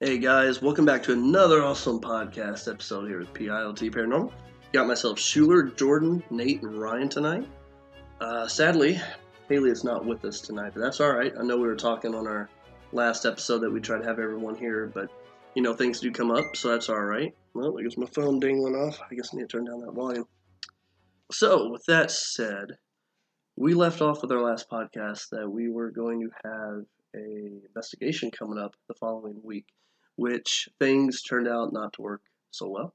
Hey guys, welcome back to another awesome podcast episode here with PILT Paranormal. Got myself Schuler, Jordan, Nate, and Ryan tonight. Uh, sadly, Haley is not with us tonight, but that's all right. I know we were talking on our last episode that we tried to have everyone here, but you know things do come up, so that's all right. Well, I guess my phone dingling off. I guess I need to turn down that volume. So, with that said, we left off with our last podcast that we were going to have a investigation coming up the following week which things turned out not to work so well.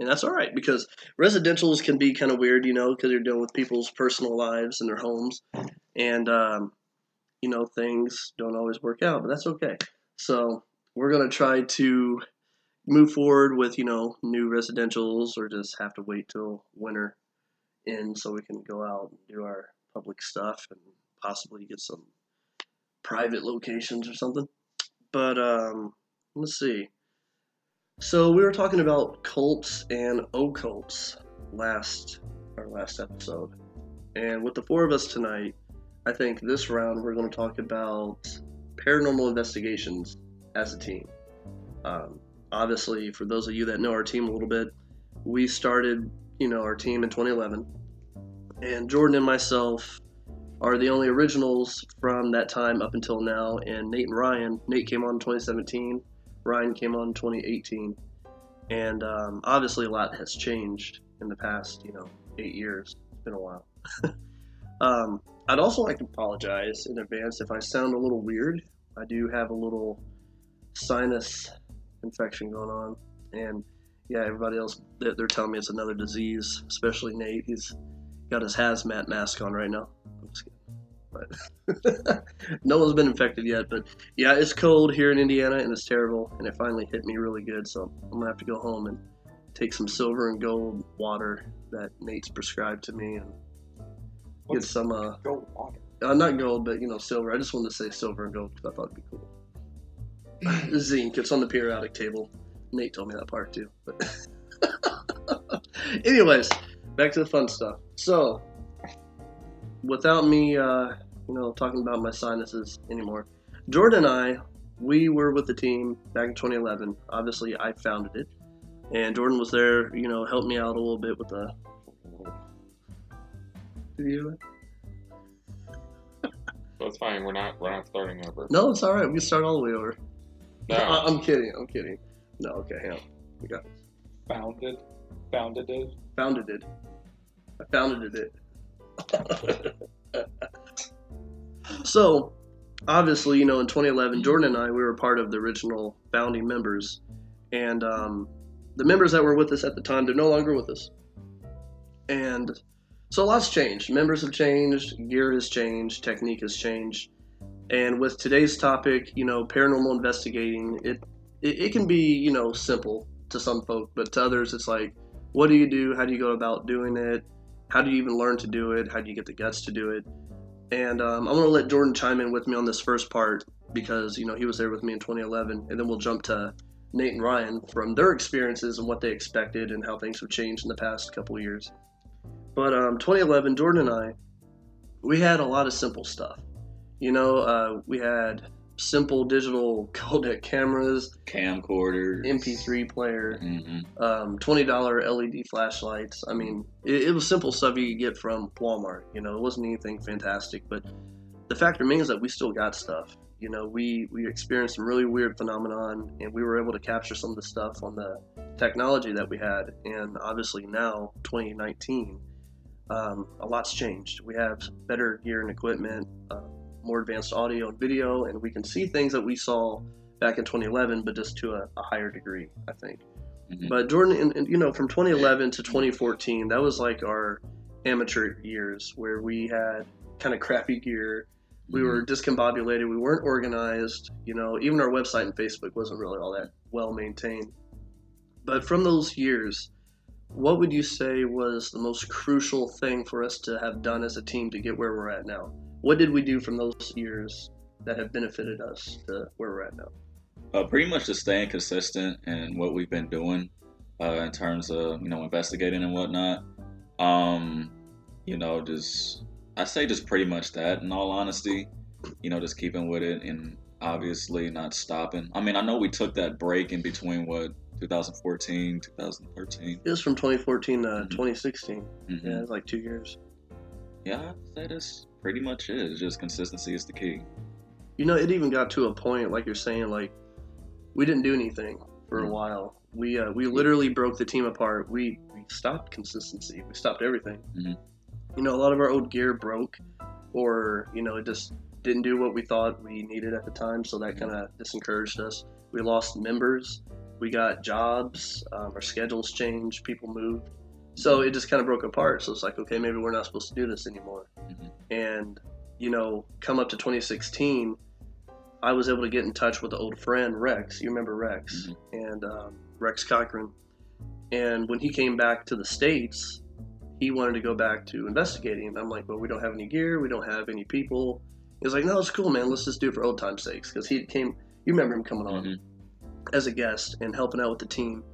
And that's all right because residentials can be kind of weird, you know, because you're dealing with people's personal lives and their homes. And, um, you know, things don't always work out, but that's okay. So we're going to try to move forward with, you know, new residentials or just have to wait till winter in so we can go out and do our public stuff and possibly get some private locations or something. But, um, let's see. So we were talking about cults and occults last our last episode, and with the four of us tonight, I think this round we're going to talk about paranormal investigations as a team. Um, obviously, for those of you that know our team a little bit, we started, you know, our team in 2011, and Jordan and myself are the only originals from that time up until now. And Nate and Ryan, Nate came on in 2017. Ryan came on 2018, and um, obviously a lot has changed in the past, you know, eight years. It's been a while. um, I'd also like to apologize in advance if I sound a little weird. I do have a little sinus infection going on, and yeah, everybody else they're telling me it's another disease, especially Nate. He's got his hazmat mask on right now but no one's been infected yet. But yeah, it's cold here in Indiana and it's terrible, and it finally hit me really good. So I'm gonna have to go home and take some silver and gold water that Nate's prescribed to me and What's get some uh, gold water? uh, not gold, but you know silver. I just wanted to say silver and gold because I thought it'd be cool. Zinc. It's on the periodic table. Nate told me that part too. But anyways, back to the fun stuff. So, without me, uh, you know, talking about my sinuses anymore, Jordan and I, we were with the team back in 2011. Obviously, I founded it, and Jordan was there. You know, helped me out a little bit with the. Did you? That's fine. We're not. We're not starting over. No, it's all right. We start all the way over. No. I- I'm kidding. I'm kidding. No, okay, hang on. We got this. Founded, founded it. Founded it. I founded it. So, obviously, you know, in 2011, Jordan and I, we were part of the original founding members. And um, the members that were with us at the time, they're no longer with us. And so a lot's changed. Members have changed, gear has changed, technique has changed. And with today's topic, you know, paranormal investigating, it, it, it can be, you know, simple to some folk, but to others, it's like, what do you do? How do you go about doing it? How do you even learn to do it? How do you get the guts to do it? And um, I'm going to let Jordan chime in with me on this first part because, you know, he was there with me in 2011. And then we'll jump to Nate and Ryan from their experiences and what they expected and how things have changed in the past couple years. But um, 2011, Jordan and I, we had a lot of simple stuff. You know, uh, we had simple digital Kodak cameras, camcorders, MP3 player, hmm um, twenty dollar LED flashlights. I mean, it, it was simple stuff you could get from Walmart. You know, it wasn't anything fantastic, but the fact remains that we still got stuff. You know, we we experienced some really weird phenomenon, and we were able to capture some of the stuff on the technology that we had. And obviously now, 2019, um, a lot's changed. We have better gear and equipment, uh, more advanced audio and video, and we can see things that we saw back in 2011, but just to a, a higher degree, I think. Mhm. But Jordan, in, in- you know, from 2011 to 2014, that was like our amateur years where we had kind of crappy gear. We Mm-hmm. were discombobulated. We weren't organized. You know, even our website and Facebook wasn't really all that well maintained. But from those years, what would you say was the most crucial thing for us to have done as a team to get where we're at now? What did we do from those years that have benefited us to where we're at now? Uh, pretty much just staying consistent in what we've been doing uh, in terms of you know investigating and whatnot. Um, you know, just I say just pretty much that. In all honesty, you know, just keeping with it, and obviously not stopping. I mean, I know we took that break in between what 2014, 2013. It was from 2014 to Mhm. 2016. Mhm. Yeah, it's like two years. Yeah, I'd say that's pretty much. It's just consistency is the key. You know, it even got to a point, like you're saying, like we didn't do anything for a Mhm. while. We uh, we literally broke the team apart. We we stopped consistency. We stopped everything. Mhm. You know, a lot of our old gear broke, or you know, it just didn't do what we thought we needed at the time. So that kind of disencouraged us. We lost members. We got jobs. Um, our schedules changed. People moved. So it just kind of broke apart. So it's like, okay, maybe we're not supposed to do this anymore. Mhm. And you know, come up to 2016, I was able to get in touch with an old friend, Rex. You remember Rex? And um, Rex Cochran. And when he came back to the States, he wanted to go back to investigating. I'm like, well, we don't have any gear. We don't have any people. He was like, no, it's cool, man. Let's just do it for old time's sakes. Because he came, you remember him coming on Mhm. as a guest and helping out with the team.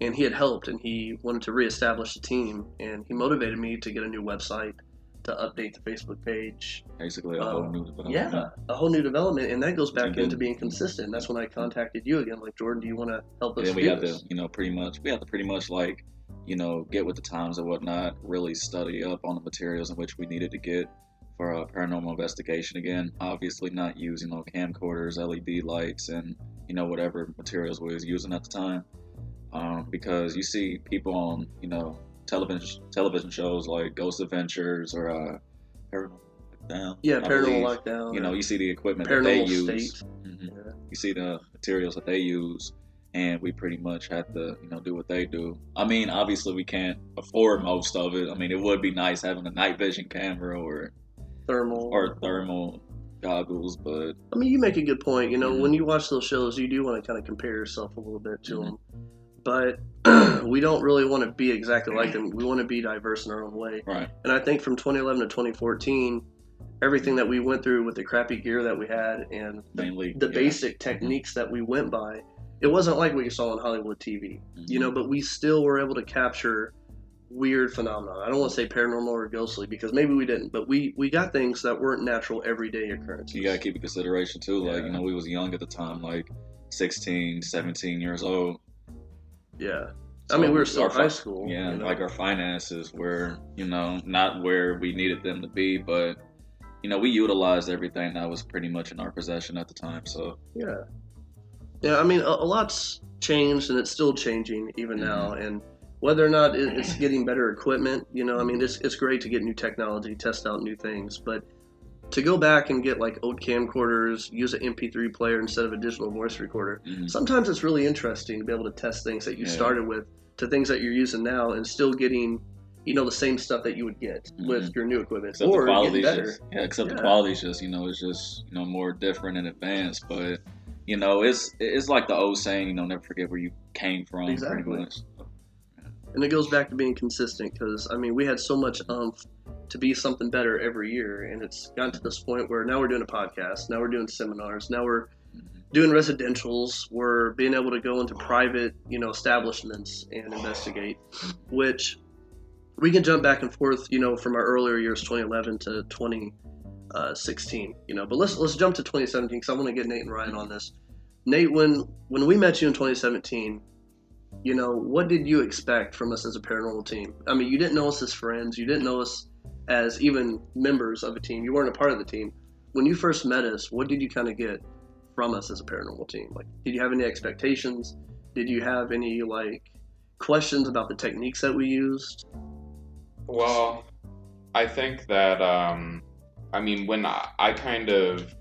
And he had helped and he wanted to reestablish the team. And he motivated me to get a new website, to update the Facebook page, Basically, a whole Um, new development. yeah, a whole new development, and that goes back into being consistent. That's when I contacted you again, like Jordan, do you want to help us? And we had this? to, you know, pretty much, we have to pretty much like, you know, get with the times and whatnot, really study up on the materials in which we needed to get for a paranormal investigation again. Obviously, not use, you know, camcorders, LED lights, and, you know, whatever materials we was using at the time. Um, because you see people on, you know, television television shows like Ghost Adventures or uh, Paranormal Lockdown. Yeah, I paranormal believe. lockdown. You know, you see the equipment that they use. Mhm Yeah. you see the materials that they use and we pretty much have to you know do what they do i mean obviously we can't afford most of it i mean it would be nice having a night vision camera or Thermal. or thermal goggles but I mean, you make a good point. You know, Mhm. when you watch those shows, you do want to kind of compare yourself a little bit to Mhm. them, but we don't really want to be exactly like them. We want to be diverse in our own way. right And I think from 2011 to 2014, everything that we went through with the crappy gear that we had and mainly the yeah. basic techniques that we went by, it wasn't like what you saw on Hollywood TV. Mhm. you know, but we still were able to capture weird phenomena. I don't want to say paranormal or ghostly because maybe we didn't, but we we got things that weren't natural everyday occurrences. you gotta keep in consideration too like Yeah. you know we was young at the time like 16 17 years old yeah. I mean, we were still in high school. yeah you know? like our finances were you know not where we needed them to be but you know we utilized everything that was pretty much in our possession at the time so yeah, yeah. I mean, a, a lot's changed and it's still changing even Mm-hmm. now. And whether or not it, it's getting better equipment, you know, I mean, it's it's great to get new technology, test out new things, but to go back and get like old camcorders, use an MP3 player instead of a digital voice recorder. mhm. sometimes it's really interesting to be able to test things that you Yeah. started with to things that you're using now and still getting you know the same stuff that you would get with your new equipment Except or the quality's better just yeah, except Yeah. the quality's just you know it's just you know more different and advanced. But you know it's it's like the old saying you know never forget where you came from. Exactly. Pretty much. And it goes back to being consistent because i mean we had so much umph to be something better every year and it's gotten to this point where now we're doing a podcast now we're doing seminars now we're doing residentials we're being able to go into private you know establishments and investigate which we can jump back and forth you know from our earlier years 2011 to 2016 you know but let's let's jump to 2017 because i want to get nate and ryan on this. Nate when when we met you in 2017 you know what did you expect from us as a paranormal team? I mean you didn't know us as friends. You didn't know us as even members of a team. You weren't a part of the team. When you first met us what did you kind of get from us as a paranormal team? Like did you have any expectations? Did you have any like questions about the techniques that we used? Well, I think that um, I mean when I, I kind of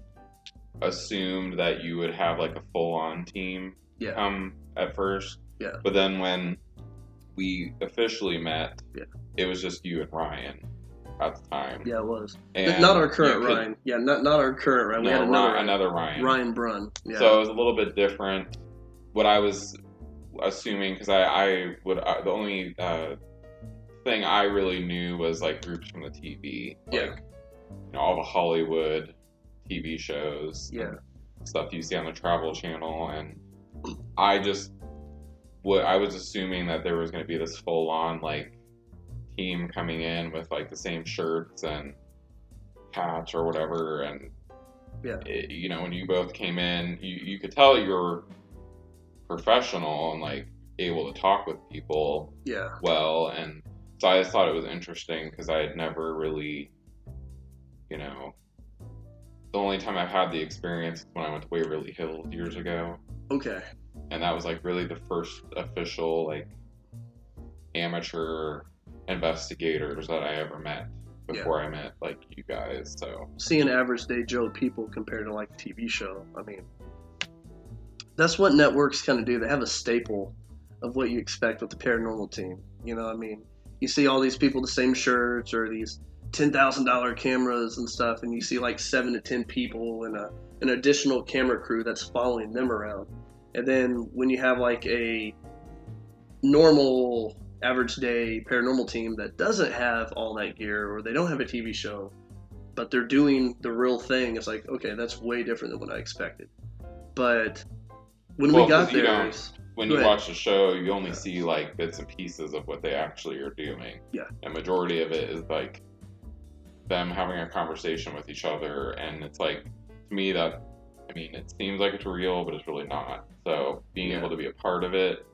assumed that you would have like a full-on team Yeah. come at first. Yeah. But then when we officially met, Yeah. it was just you and Ryan at the time. yeah it was And not our current could- ryan yeah not, not our current ryan we had another ryan, another Ryan. ryan brunn yeah So it was a little bit different. What I was assuming, because I, I would, uh, the only uh, thing I really knew was like groups from the TV. Like, Yeah. You know, all the Hollywood TV shows. Yeah. Stuff you see on the Travel Channel. And I just, what I was assuming that there was going to be this full on like team coming in with like the same shirts and hats or whatever and Yeah. it- you know, when you both came in, you, you could tell you were professional and like able to talk with people Yeah. well. And so I just thought it was interesting because I had never really, you know, the only time I've had the experience is when I went to Waverly Hills years ago. Okay. And that was like really the first official, like, amateur investigators that I ever met before I met like you guys. So Seeing average day Joe people compared to like a TV show. I mean, that's what networks kind of do. They have a staple of what you expect with the paranormal team. You know, I mean, you see all these people the same shirts or these ten thousand dollar cameras and stuff, and you see like seven to ten people and a an additional camera crew that's following them around. And then when you have like a normal average day paranormal team that doesn't have all that gear or they don't have a TV show, but they're doing the real thing, it's like, okay, that's way different than what I expected. But when Well, we got there, don't- it's- when Go you ahead. watch the show, you only Yeah. see like bits and pieces of what they actually are doing. Yeah. And majority of it is like them having a conversation with each other, and it's like to me that I mean it seems like it's real, but it's really not. So being Yeah. able to be a part of it,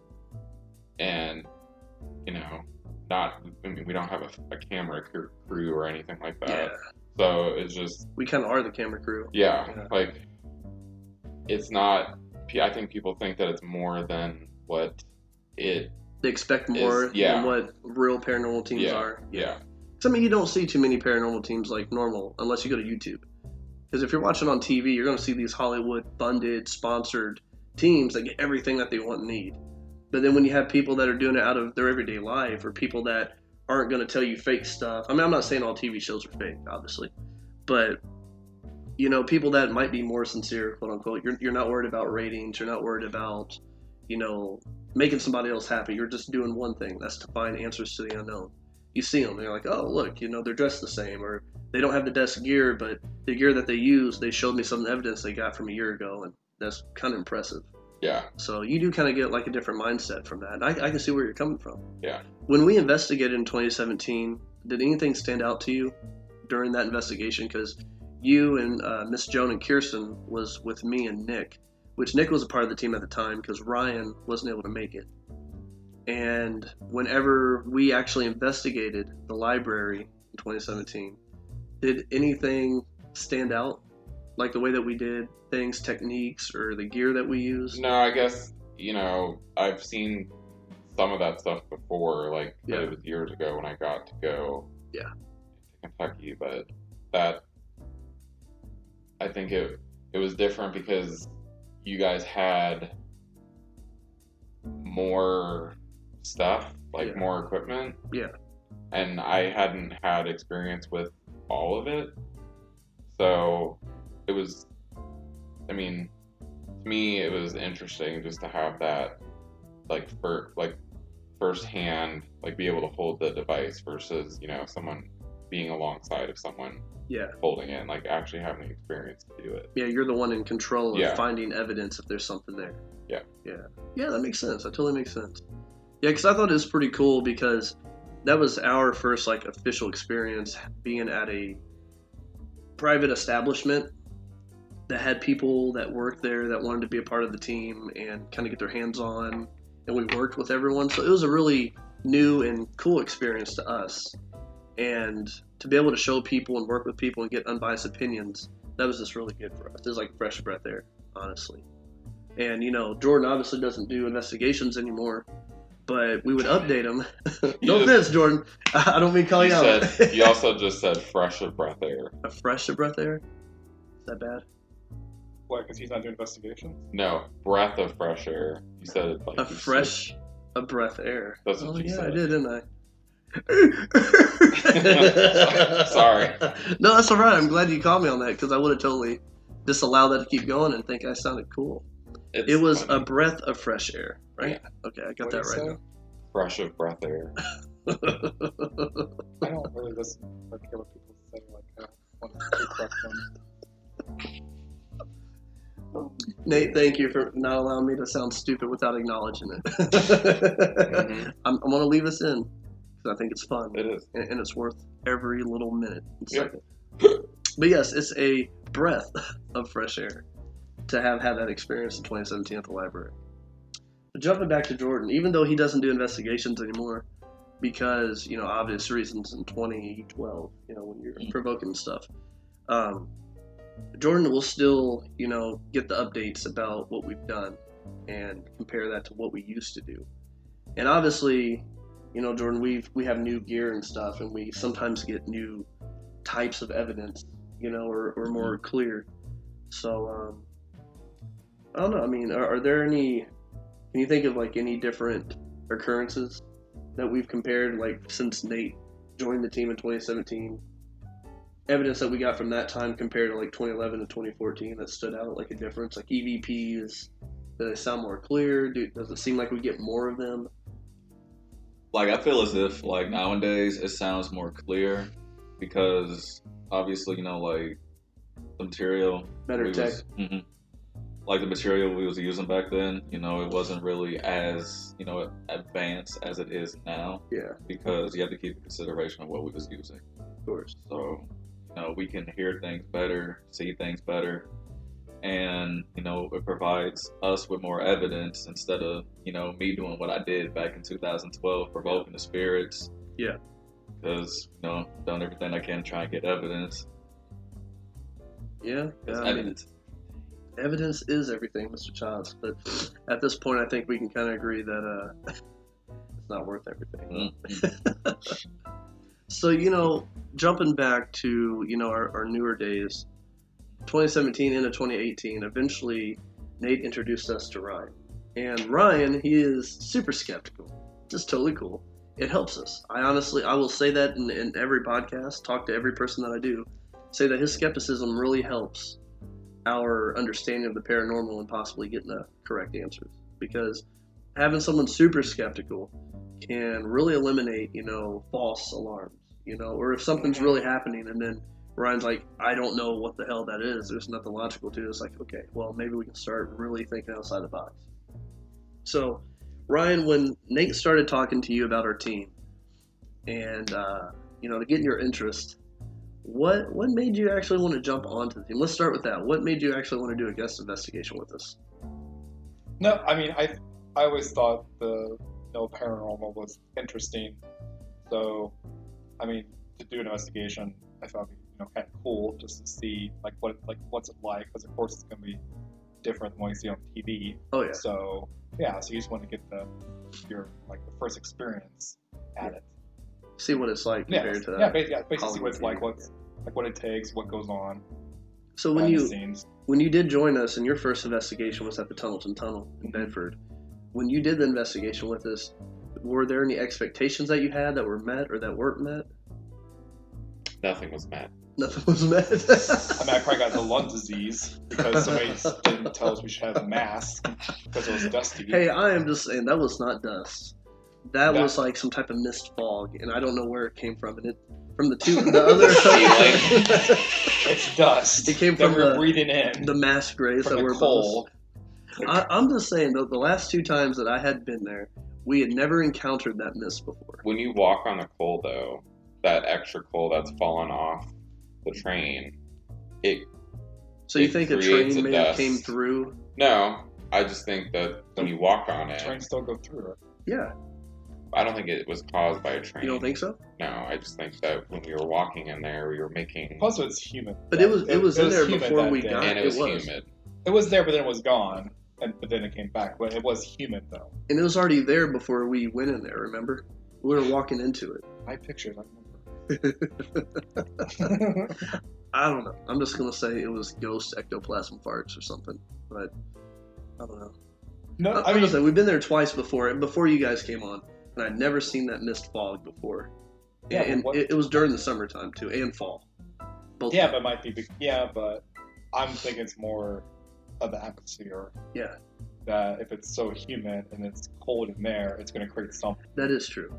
and you know, not I mean we don't have a, a camera crew or anything like that. yeah, So it's just we kind of are the camera crew. yeah, Yeah. like it's not. I think people think that it's more than what it. They expect more yeah. than what real paranormal teams Yeah, are. yeah. 'Cause, I mean, you don't see too many paranormal teams like normal unless you go to YouTube. Because if you're watching on TV, you're going to see these Hollywood funded, sponsored teams that get everything that they want and need. But then when you have people that are doing it out of their everyday life, or people that aren't going to tell you fake stuff. I mean, I'm not saying all TV shows are fake, obviously, but you know, people that might be more sincere, quote unquote. You're you're not worried about ratings. You're not worried about, you know, making somebody else happy. You're just doing one thing. That's to find answers to the unknown. You see them, they're like, oh, look, you know, they're dressed the same, or they don't have the best gear, but the gear that they use, they showed me some evidence they got from a year ago, and that's kind of impressive. Yeah, So you do kind of get like a different mindset from that. And I, I can see where you're coming from. Yeah. When we investigated in 2017, did anything stand out to you during that investigation? Because you and uh, Miss Joan and Kirsten was with me and Nick, which Nick was a part of the team at the time because Ryan wasn't able to make it. And whenever we actually investigated the library in 2017, did anything stand out? Like the way that we did things, techniques, or the gear that we used? no, I guess you know I've seen some of that stuff before. Like Yeah. it was years ago when I got to go. Yeah. To Kentucky, but that I think it it was different because you guys had more stuff, like Yeah. more equipment. Yeah. And I hadn't had experience with all of it. So it was I mean, to me it was interesting just to have that like for like firsthand like be able to hold the device versus, you know, someone being alongside of someone Yeah. holding it and like actually having the experience to do it. Yeah, you're the one in control of Yeah. finding evidence if there's something there. Yeah. Yeah. Yeah, that makes sense. That totally makes sense. Yeah, because I thought it was pretty cool because that was our first like official experience being at a private establishment that had people that worked there that wanted to be a part of the team and kind of get their hands on and we worked with everyone so it was a really new and cool experience to us and to be able to show people and work with people and get unbiased opinions that was just really good for us. It was like fresh breath air, honestly. And you know, Jordan obviously doesn't do investigations anymore, but we would update him. no just- offense, Jordan. I don't mean to call you you, out. said you also just said fresh of breath air. a fresh of breath air. Is that bad? Why? Because he's not doing investigations. No, breath of fresh air. You said it like A you said- fresh, a breath air. That's what oh you yeah, I did, didn't I? Sorry. No, that's all right. I'm glad you called me on that because I would have totally just allowed that to keep going and think I sounded cool. It's It was a breath of fresh air, right? Okay, I got What'd that right. say? fresh of breath air. I don't really listen or care what people say. Like, uh, when they correct them. Nate, thank you for not allowing me to sound stupid without acknowledging it. Mhm. I'm, I'm going to leave this in because I think it's fun It is. and, and it's worth every little minute. and Yep. second. But yes, it's a breath of fresh air to have had that experience in 2017 at the library. But jumping back to Jordan, even though he doesn't do investigations anymore, because you know obvious reasons in 2012, you know when you're Mm. provoking stuff, um, Jordan will still you know get the updates about what we've done and compare that to what we used to do. And obviously, you know Jordan, we we have new gear and stuff, and we sometimes get new types of evidence, you know, or, or more clear. So um, I don't know. I mean, are, are there any? Can you think of like any different occurrences that we've compared, like since Nate joined the team in 2017? Evidence that we got from that time compared to like 2011 to 2014 that stood out like a difference, like EVPs. Do they sound more clear? Do, does it seem like we get more of them? like I feel as if like nowadays it sounds more clear because obviously you know like the material Better tech. was- mhm. Like the material we was using back then you know it wasn't really as you know advanced as it is now. Yeah, because you have to keep in consideration of what we was using. Of course. so you know we can hear things better see things better and you know it provides us with more evidence instead of you know me doing what i did back in 2012 provoking the spirits. Yeah. because you know I've done everything i can to try and get evidence. Yeah, yeah, I mean, evidence evidence is everything, Mr. Childs. But at this point, I think we can kind of agree that uh, it's not worth everything. Mhm. So you know, jumping back to you know our, our newer days, 2017 into 2018. Eventually, Nate introduced us to Ryan, and Ryan he is super skeptical. Just totally cool. It helps us. I honestly, I will say that in, in every podcast. Talk to every person that I do. Say that his skepticism really helps our understanding of the paranormal and possibly getting the correct answers. Because having someone super skeptical can really eliminate, you know, false alarms, you know, or if something's really happening and then Ryan's like, I don't know what the hell that is. There's nothing logical to it. It's like, okay, well, maybe we can start really thinking outside the box. So, Ryan, when Nate started talking to you about our team and, uh, you know, to get your interest, what what made you actually want to jump onto the team? Let's start with that. What made you actually want to do a guest investigation with us? No, I mean, I I always thought the you know, paranormal was interesting. So, I mean, to do an investigation, I thought it'd be you know kind of cool just to see like what like what's it like because of course it's gonna be different than what you see on TV. Oh yeah, So yeah, so you just want to get the your like the first experience at it. See what it's like Yeah, compared to that. yeah, basically, yeah, basically see what it's Hollywood like, what's like what it takes, what goes on So when you scenes. when you did join us and your first investigation was at the Tunnelton Tunnel in Mhm. Bedford, when you did the investigation with us, were there any expectations that you had that were met or that weren't met? Nothing was met. Nothing was met. I mean, I probably got the lung disease because somebody didn't tell us we should have a mask because it was dusty. hey, I am just saying that was not dust. That That- was like some type of mist fog, and I don't know where it came from. And it from the two the other It's dust. It came from we're the- breathing in the mass graves that were above us. I, I'm just saying though, the last two times that I had been there, we had never encountered that mist before. When you walk on the coal, though, that extra coal that's fallen off the train, it So you It think a train a may have dust. came through? no. I just think that when you walk on it, Trains still go through it. Yeah, I don't think it was caused by a train. you don't think so? No, I just think that when we were walking in there, we were making, Plus, it's humid. But it was it was in there before we day. got. and it was, was. humid. It was there, but then it was gone, and but then it came back. But it was humid though. and it was already there before we went in there. Remember, we were walking into it. I pictured. I remember. I don't know. I'm just gonna say it was ghost ectoplasm farts or something. But I don't know. no, I, I I'm mean, just saying we've been there twice before, before you guys came on, and I'd never seen that mist fog before. Yeah, and what- it, it was during the summertime too, and fall. Both yeah, but it might be. be- Yeah, but I'm thinking it's more of the atmosphere. yeah, That if it's so humid and it's cold in there, it's going to create something. that is true.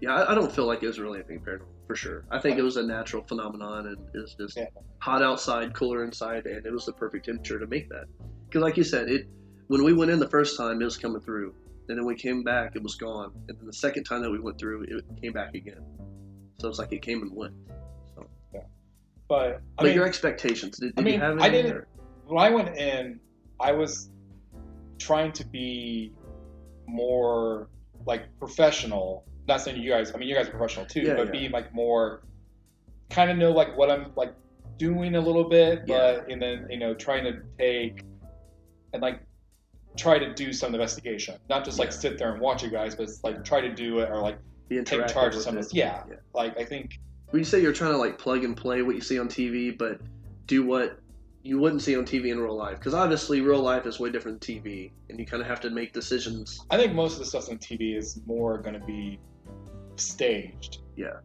Yeah, I, I don't feel like it was really anything paranormal for sure. I think it was a natural phenomenon, and it's just Yeah. hot outside, cooler inside, and it was the perfect temperature to make that. Because, like you said, it when we went in the first time, it was coming through, and then we came back, it was gone, and then the second time that we went through, it came back again. So it's like it came and went. So But I But mean, your expectations, did, I mean, you have I didn't- or- when I went in, I was trying to be more like professional. Not saying you guys. I mean, you guys are professional too, Yeah, but yeah. be like more, kind of know like what I'm like doing a little bit, but and then you know trying to take and like try to do some investigation, not just like sit there and watch you guys, but it's, like try to do it or like Be take charge of some of this. Yeah, Yeah. like I think when you say you're trying to like plug and play what you see on TV, but do what you wouldn't see on TV in real life? Because obviously, real life is way different than TV, and you kind of have to make decisions. I think most of the stuff on TV is more going to be staged. Yeah.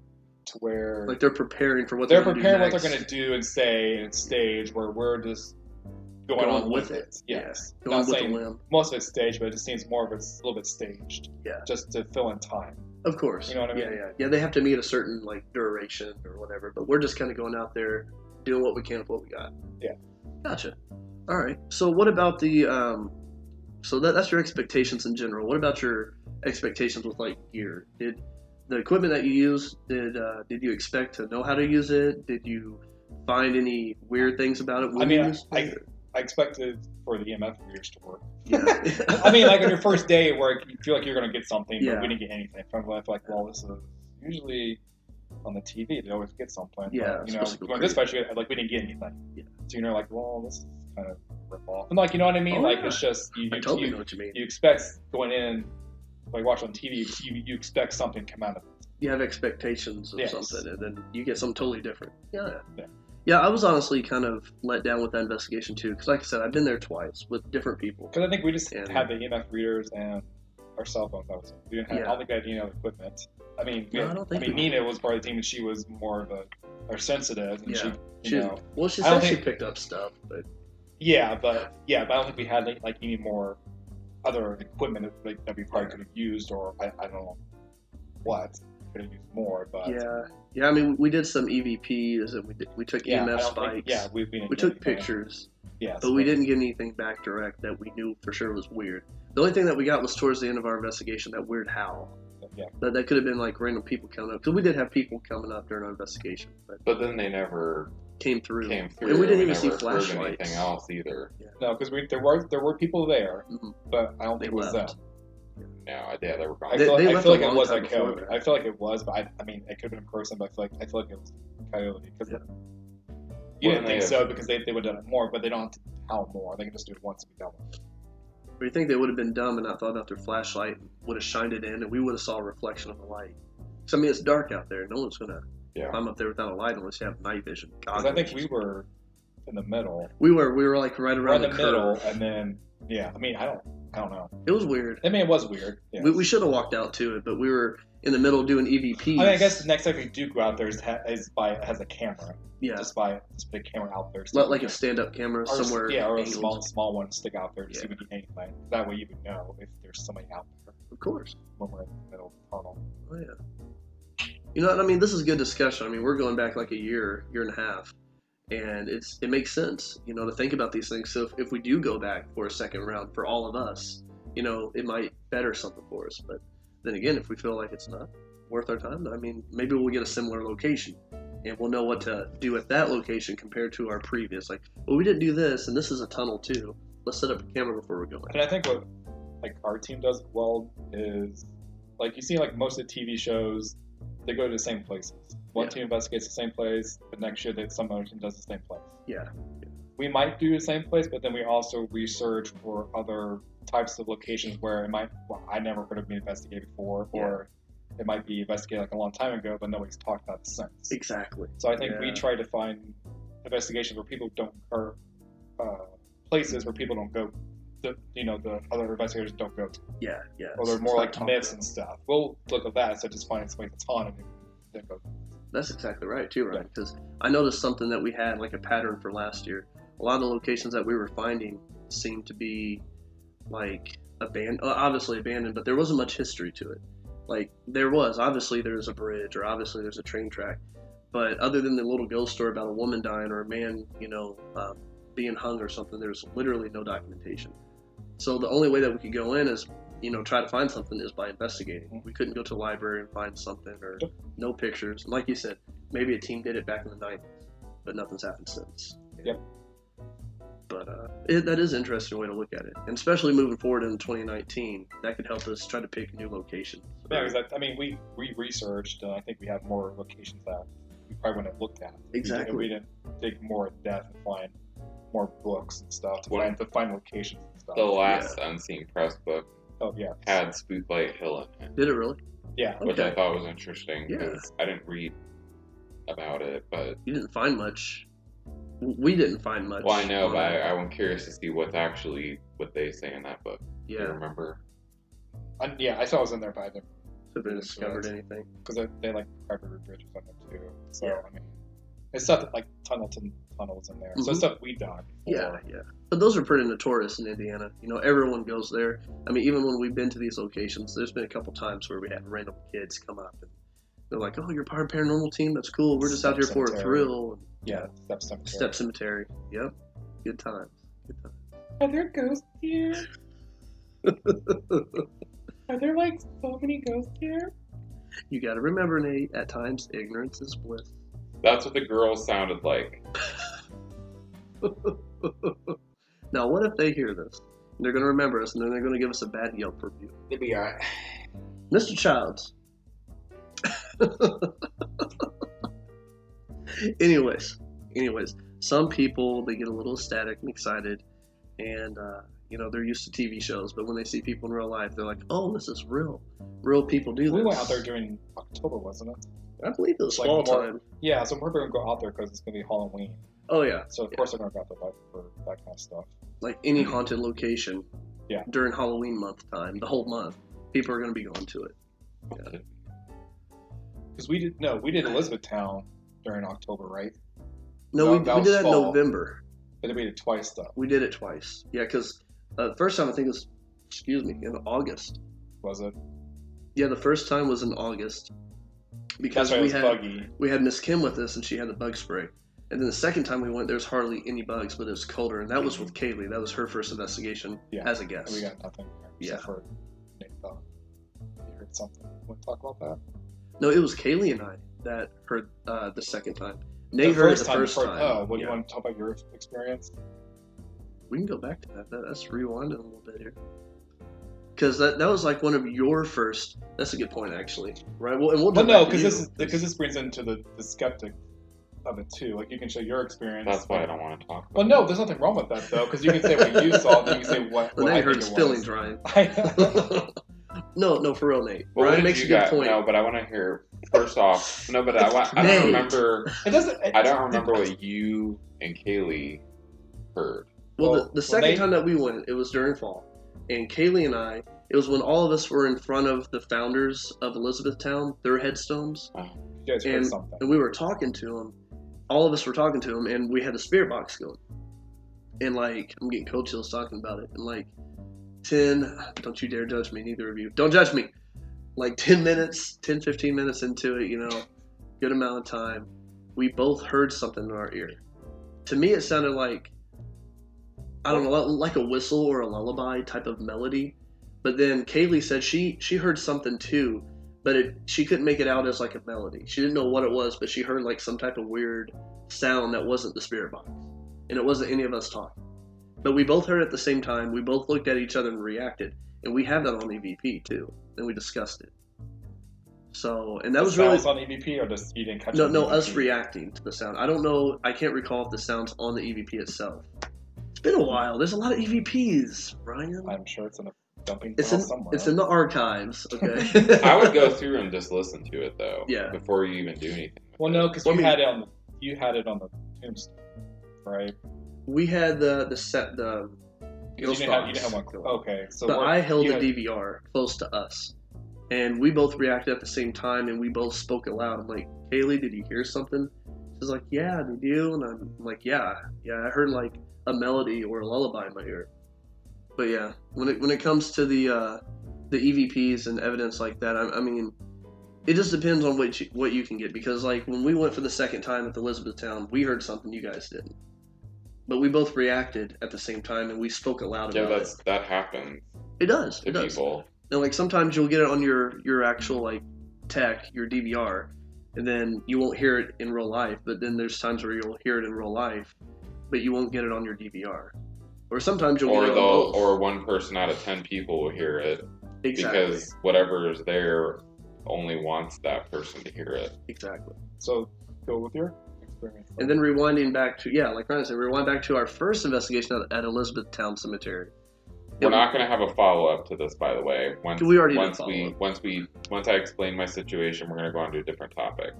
To where Like they're preparing for what they're they're, preparing what they're going to do and say and stage where we're just going, Going on with with it. it. Yes. next. Going Not with saying the limb. most of it's staged, but it just seems more of it's a little bit staged. Yeah. Just to fill in time. Of course. You know what I mean? Yeah, yeah, yeah. They have to meet a certain like duration or whatever, but we're just kind of going out there doing what we can with what we got. Yeah. Gotcha. All right. So what about the um? So that that's your expectations in general. What about your expectations with like gear? Did the equipment that you use did uh, did you expect to know how to use it? Did you find any weird things about it? I mean, I- it? I expected for the EMF readers to work. yeah. I mean, like on your first day at work, you feel like you're going to get something, Yeah. but we didn't get anything. From I feel like, well, this is usually on the TV, they always get something. but, Yeah, you know, to this special, like we didn't get anything. Yeah. So you're like, well, this is kind of rip off. And like, you know what I mean? Oh, like yeah. it's just you, I you, totally you, know what you mean. you expect going in, like watch on TV, you, you expect something to come out of it. you have expectations of Yes. something and then you get something totally different. Yeah. Yeah. Yeah, I was honestly kind of let down with that investigation too, because like I said, I've been there twice with different people. Because I think we just And- had the EMF readers and our cell phones. That was it. We didn't have. I Yeah. don't think we had any other equipment. I mean, we No, I don't think mean, we- Nina was part of the team, and she was more of a, or sensitive, and Yeah. she, you She, know, well, she I don't said she think- picked up stuff, but yeah, but yeah, but I don't think we had like, like any more other equipment that, like, that we probably could have used, or I, I don't know what could have more, but yeah, yeah. I mean, we did some EVPs and we did, we took yeah, EMF spikes. think, yeah, we, we, we took pictures, Yeah, but we didn't get anything back direct that we knew for sure was weird. The only thing that we got was towards the end of our investigation that weird howl. Yeah, That that could have been like random people coming up because we did have people coming up during our investigation, but But then they never came through. came through. And we didn't even see flashlights. anything else either. no, because we there were there were people there, Mhm. but I don't They think it was left. them. No, yeah, they were I gone. They- feel, they I feel like it was a before coyote. that. I feel like it was, but I, I mean, it could have been a person, but I feel like I feel like it was coyote because Yeah. you Well, didn't think have- so because they, they would have done it more, but they don't have to howl more. They can just do it once and be done with it. Or you think they would have been dumb and not thought about their flashlight and would have shined it in and we would have saw a reflection of the light. So I mean, it's dark out there. No one's gonna Yeah. climb up there without a light unless you have night vision. Because I think we were in the middle, we were we were like right we're around in the, the, middle, curve. and then yeah, I mean, I don't, I don't know. It was weird. I mean, it was weird. Yeah. We, we should have walked out to it, but we were in the middle doing EVPs. I mean, I guess the next time we do go out there is, ha- is by has a camera, yeah, just by just put a camera out there, Let- like a stand-up camera or, somewhere. yeah, or a small small one stick out there to see Yeah. if we get anything. That way, you would know if there's somebody out there Of course. when we're in the middle of the tunnel. Oh yeah. You know, what I mean, this is good discussion. I mean, we're going back like a year, year and a half, and it's it makes sense, you know, to think about these things. So if, if we do go back for a second round for all of us, you know, it might better something for us. But then again, if we feel like it's not worth our time, I mean, maybe we'll get a similar location, and we'll know what to do at that location compared to our previous. Like, well, we didn't do this, and this is a tunnel too. Let's set up a camera before we go in. And I think what like our team does well is like you see like most of the TV shows, they go to the same places. One Yeah. team investigates the same place, but next year they, some other team does the same place. Yeah. We might do the same place, but then we also research for other types of locations where it might well, I never heard of being investigated before, or it might be investigated like a long time ago, but nobody's talked about it since. Exactly. So I think we try to find investigations where people don't, or uh, places where people don't go, the, you know, the other investigators don't go to, Yeah. Yeah. or they're more like myths and stuff. We'll look at that, so just finding somebody that's haunted and then go. That's exactly right too, right? Because I noticed something that we had like a pattern for last year. A lot of the locations that we were finding seemed to be like abandoned, obviously abandoned, but there wasn't much history to it. Like there was obviously there's a bridge or obviously there's a train track, but other than the little ghost story about a woman dying or a man, you know, um, being hung or something, there's literally no documentation. So the only way that we could go in is, you know, try to find something is by investigating. We couldn't go to a library and find something or no pictures. And like you said, maybe a team did it back in the 90s. but nothing's happened since. Yep. But uh, it, that is an interesting way to look at it, and especially moving forward in 2019, that could help us try to pick new locations. Yeah, because I, I mean, we we researched, and I think we have more locations that we probably wouldn't have looked at. We didn't- Exactly. We didn't dig more in depth and find more books and stuff to What- find to find locations and stuff. The last Unseen Press book oh yeah, had Spooklight Hill in it, Did it really? yeah. which I thought was interesting Yeah. because I didn't read about it, but You didn't find much. We didn't find much. well, I know, but. I, I'm curious to see what's actually what they say in that book. Do you yeah, remember? I, yeah, I saw it was in there, but I didn't have been discovered anything. because they, they like Cranberry Bridge was in there too. So Yeah. I mean, it's stuff that, like Tunnelton tunnels in there. So Mhm. it's stuff we dug. Yeah, before. yeah. But those are pretty notorious in Indiana. You know, everyone goes there. I mean, even when we've been to these locations, there's been a couple times where we had random kids come up and they're like, "Oh, you're part of paranormal team. That's cool. We're just out here for a thrill." And yeah. Step Cemetery. Step Cemetery. Yep. Good times. Good times. Are there ghosts here? Are there like so many ghosts here? You got to remember, Nate. At times, ignorance is bliss. That's what the girls sounded like. Now, what if they hear this? They're going to remember us, and then they're going to give us a bad Yelp review. It'd be alright. Mr. Childs. anyways, anyways, some people they get a little ecstatic and excited, and uh, you know they're used to TV shows, but when they see people in real life, they're like, "Oh, this is real. Real people do this." We went out there during October, wasn't it? I believe it was like fall more- time. Yeah, so we're gonna go out there because it's gonna be Halloween. Oh yeah, So of Yeah. course they're gonna go out there like, for that kind of stuff. like any haunted location. Yeah. During Halloween month time, the whole month, people are going to be going to it. Because we did no, we did Elizabethtown during October, right? No, That- we, that we did that in. November. But we did it twice though, We did it twice. Yeah, because uh, the first time I think it was, excuse me, in August. was it? Yeah, the first time was in August because That's we had buggy. we had Miss Kim with us and she had the bug spray. And then the second time we went, there was hardly any bugs, but it was colder, and that was with Kaylee. That was her first investigation Yeah. as a And guest. we got nothing. Yeah. Except for Nate thought. You heard something. Want to talk about that? No, it was Kaylee and I that heard uh, the second time. Nate heard it the first the time. Oh, what do Yeah. you want to talk about your experience? We can go back to that. that let's rewind a little bit here. Because that, that was like one of your first. That's a good point, actually. Right? Well, and we'll Well, no, because this because this brings into the, the skeptic of it too. Like you can show your experience. That's why I don't want to talk. Well, no, there's nothing wrong with that though, because you can say what you saw, and you can say what. Well, what now I you hurt think his it was. feelings, Ryan. No, no, for real, Nate. Well, what Ryan did makes a you good got? point. No, but I want to hear first off. No, but I, wa- I don't remember. it doesn't. It, I don't remember what you and Kaylee heard. Well, Well, the, the well, second time that we went, it was during fall, and Kaylee and I. It was when all of us were in front of the founders of Elizabethtown, their headstones, oh, heard and- something. and we were talking to them. All of us were talking to them, and we had the spirit box going. And like, I'm getting cold chills talking about it. And like, ten, don't you dare judge me, neither of you. Don't judge me. Like 10 minutes, 10, 15 minutes into it, you know, good amount of time, we both heard something in our ear. To me, it sounded like, I don't know, like a whistle or a lullaby type of melody. But then Kaylee said she she heard something too, but it she couldn't make it out as like a melody. She didn't know what it was, but she heard like some type of weird sound that wasn't the spirit box, and it wasn't any of us talking. But we both heard it at the same time. We both looked at each other and reacted, and we have that on EVP too, and we discussed it. So, and that The was really on EVP, or just you didn't catch no, no, EVP? us reacting to the sound. I don't know. I can't recall if the sound's on the EVP itself. It's been a while. There's a lot of EVPs, Ryan. I'm sure it's in a dumping It's in somewhere. it's in the archives. Okay. I would go through and just listen to it though. Yeah. Before you even do anything. Well, no, because Well, you mean- had it on the you had it on the tombstone, right? we had the the set the. You didn't have you box. didn't have one. Okay, so but I held the had- DVR close to us, and we both reacted at the same time, and we both spoke aloud. I'm like, Kaylee, did you hear something? She's like, Yeah, did you? And I'm like, Yeah, yeah, I heard like a melody or a lullaby in my ear. But yeah, when it when it comes to the uh, the EVPs and evidence like that, I, I mean, it just depends on what you, what you can get because like when we went for the second time at the Elizabethtown, we heard something you guys didn't. But we both reacted at the same time and we spoke aloud Yeah, about that's it. that happens It does. It does. people. And like sometimes you'll get it on your your actual like tech, your DVR, and then you won't hear it in real life. But then there's times where you'll hear it in real life, but you won't get it on your DVR. Or sometimes you'll or get it on both. or one person out of ten people will hear it exactly. because whatever is there only wants that person to hear it. exactly. So go with your experience. And then rewinding back to yeah, like Ryan said, rewind back to our first investigation at, at Elizabethtown Cemetery. We're It- not going to have a follow up to this, by the way. Once We already did once follow we up. once we once I explain my situation, we're going to go on to a different topic.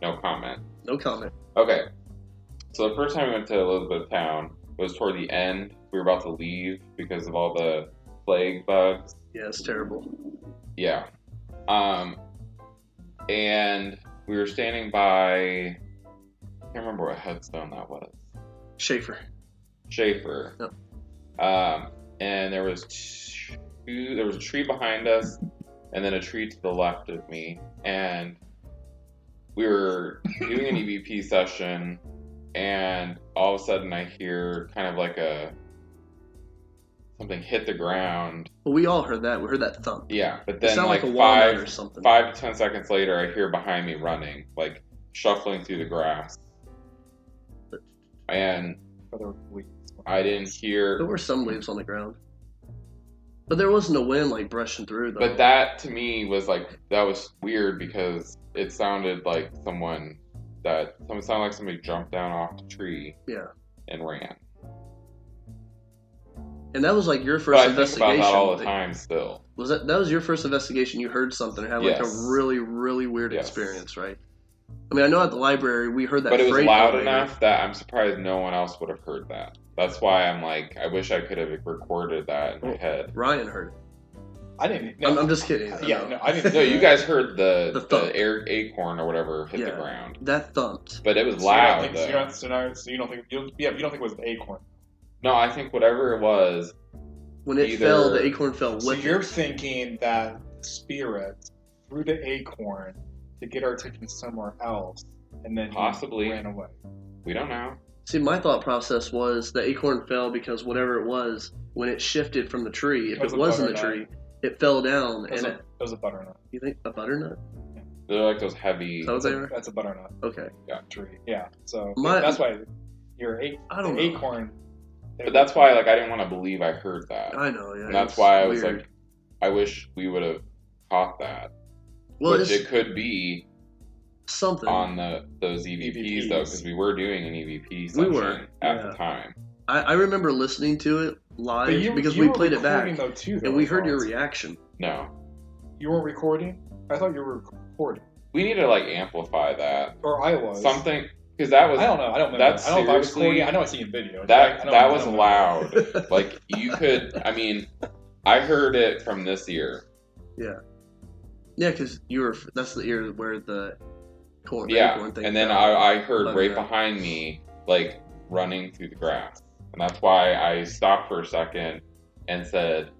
No comment. No comment. Okay. So the first time we went to Elizabeth Elizabethtown was toward the end. We were about to leave because of all the plague bugs. Yeah, it's terrible. Yeah. Um, and we were standing by. I can't remember what headstone that was. Schaefer. Schaefer. Yep. Um, and there was two. There was a tree behind us, and then a tree to the left of me, and we were doing an EVP session, and all of a sudden I hear kind of like a something hit the ground. Well, we all heard that. We heard that thump. Yeah, but then like, like a walnut or five something. five to ten seconds later, I hear behind me running, like shuffling through the grass, and I didn't hear. There were some leaves on the ground, but there wasn't a wind like brushing through. Though. But that to me was like that was weird because it sounded like someone that it sounded like somebody jumped down off the tree yeah, and ran. and that was like your But first I think about investigation. that all the time still. Was that that was your first investigation? You heard something and had like Yes. a really really weird Yes. experience, right? I mean, I know at the library we heard that, But it was loud enough that I'm surprised no one else would have heard that. That's why I'm like, I wish I could have recorded that in my oh, head. Ryan heard it. I didn't. No, I'm, I'm just kidding. Yeah, no, I didn't. No, you guys heard the The the, air acorn or whatever hit the ground, that thumped. but it was So you loud. think- So you, don't, so, now, so you don't think? You don't, yeah, you don't think it was an acorn. No, I think whatever it was, When it Either- fell, the acorn fell So you're it. thinking that the spirit threw the acorn to get our attention somewhere else, and then he Possibly. ran away. we don't know. See, my thought process was the acorn fell because whatever it was, when it shifted from the tree, if It was it was in the tree, it fell down. It And a, it, it was a butternut. you think a butternut? They're like those heavy. That's a, they are? that's a butternut Okay. Yeah, tree. Yeah. So My- that's why your a, I don't the know. acorn. But that's why, like, I didn't want to believe I heard that. I know. Yeah. and that's why I was weird. like, I wish we would have caught that. well, Which it could be something. on the those EVPs, though, because we were doing an EVP We were, at yeah. the time. I, I remember listening to it live you, because you we played it back, Though, too, though, and we heard your reaction. No, You weren't recording. I thought you were recording, we need to like amplify that or I was. something because that was I don't know. I don't remember. That's I don't know if I was seriously- recording. I know I see in video. That don't- that was loud. like you could, I mean, I heard it from this ear. Yeah, Yeah, because you were. That's the ear where the corn. Yeah, and then. I, I heard right behind me, like running through the grass, and that's why I stopped for a second and said,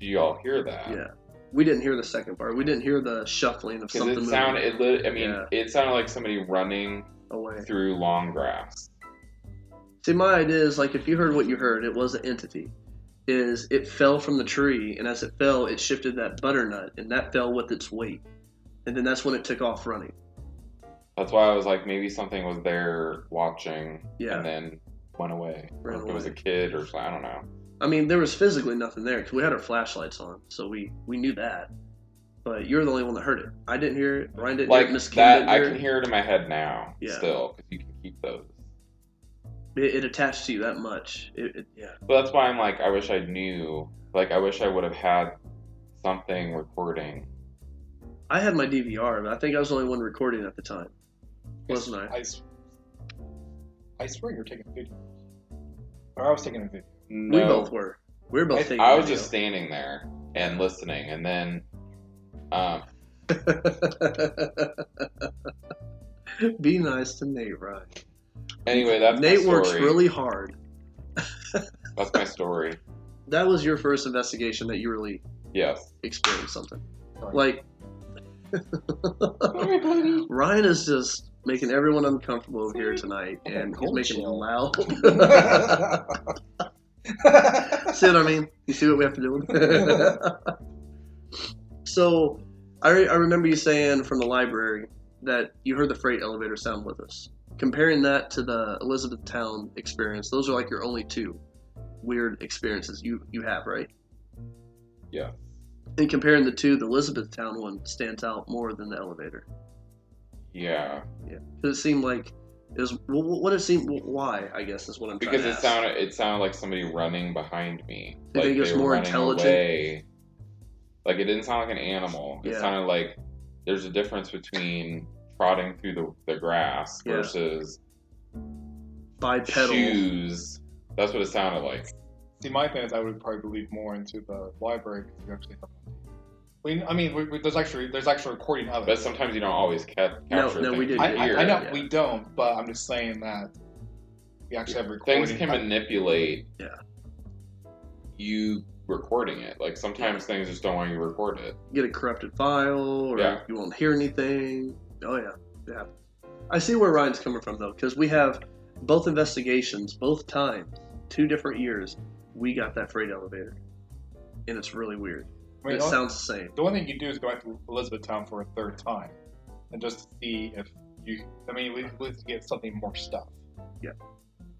"Did you all hear that?" Yeah, we didn't hear the second part. We didn't hear the shuffling of because something it sounded. It lit, I mean, Yeah. it sounded like somebody running away. through long grass. See, my idea is like if you heard what you heard, it was an entity. Is it fell from the tree, and as it fell, it shifted that butternut, and that fell with its weight, and then that's when it took off running. That's why I was like, maybe something was there watching, Yeah. and then went away. Ran it was a kid or. I don't know. I mean, there was physically nothing there because we had our flashlights on, so we we knew that. But you're the only one that heard it. I didn't hear it. Ryan didn't hear it. Miss that, didn't I can hear it in my head now. Yeah. Still, because you can keep those. It, it attached to you that much. It, it, yeah. But that's why I'm like, I wish I knew. Like, I wish I would have had something recording. I had my DVR, but I think I was the only one recording at the time, wasn't I? I, I swear you're taking a video. Or I was taking a video. No, We both were. We were both I, taking. I was video. just standing there and listening, and then, um, Be nice to Nate, Ryan. anyway, that's Nate my works really hard. That's my story. That was your first investigation that you really Yes. experienced something. Sorry. Like Ryan is just making everyone uncomfortable over here tonight, and he's making it chill. loud. see what I mean? You see what we have to do? so, I, re- I remember you saying from the library that you heard the freight elevator sound with us. Comparing that to the Elizabethtown experience, those are like your only two weird experiences you you have, right? Yeah. And comparing the two, the Elizabethtown one stands out more than the elevator. Yeah, Yeah, because it seemed like it was well, what it seemed. Why? I guess is what I'm trying because to it ask. sounded it sounded like somebody running behind me. You like think it's they more intelligent? away. Like it didn't sound like an animal. It Yeah. sounded like there's a difference between trotting through the, the grass Yeah. versus bipedal. shoes. That's what it sounded like. See, my thing is I would probably believe more into the library because you actually have. We, I mean, we, we, there's actually there's actually recording of it. But sometimes you don't always ca- No, capture no, we things. did I, I, I know yeah. we don't, but I'm just saying that we actually have recording. things can manipulate Yeah. you recording it. Like sometimes things just don't want you to record it. You get a corrupted file or Yeah. you won't hear anything. Oh yeah, yeah. I see where Ryan's coming from though, because we have both investigations, both times, two different years. We got that freight elevator, and it's really weird. I mean, it sounds the same. the one thing you do is go back to Elizabethtown for a third time, and just to see if you. I mean, we at least get something more stuff. Yeah.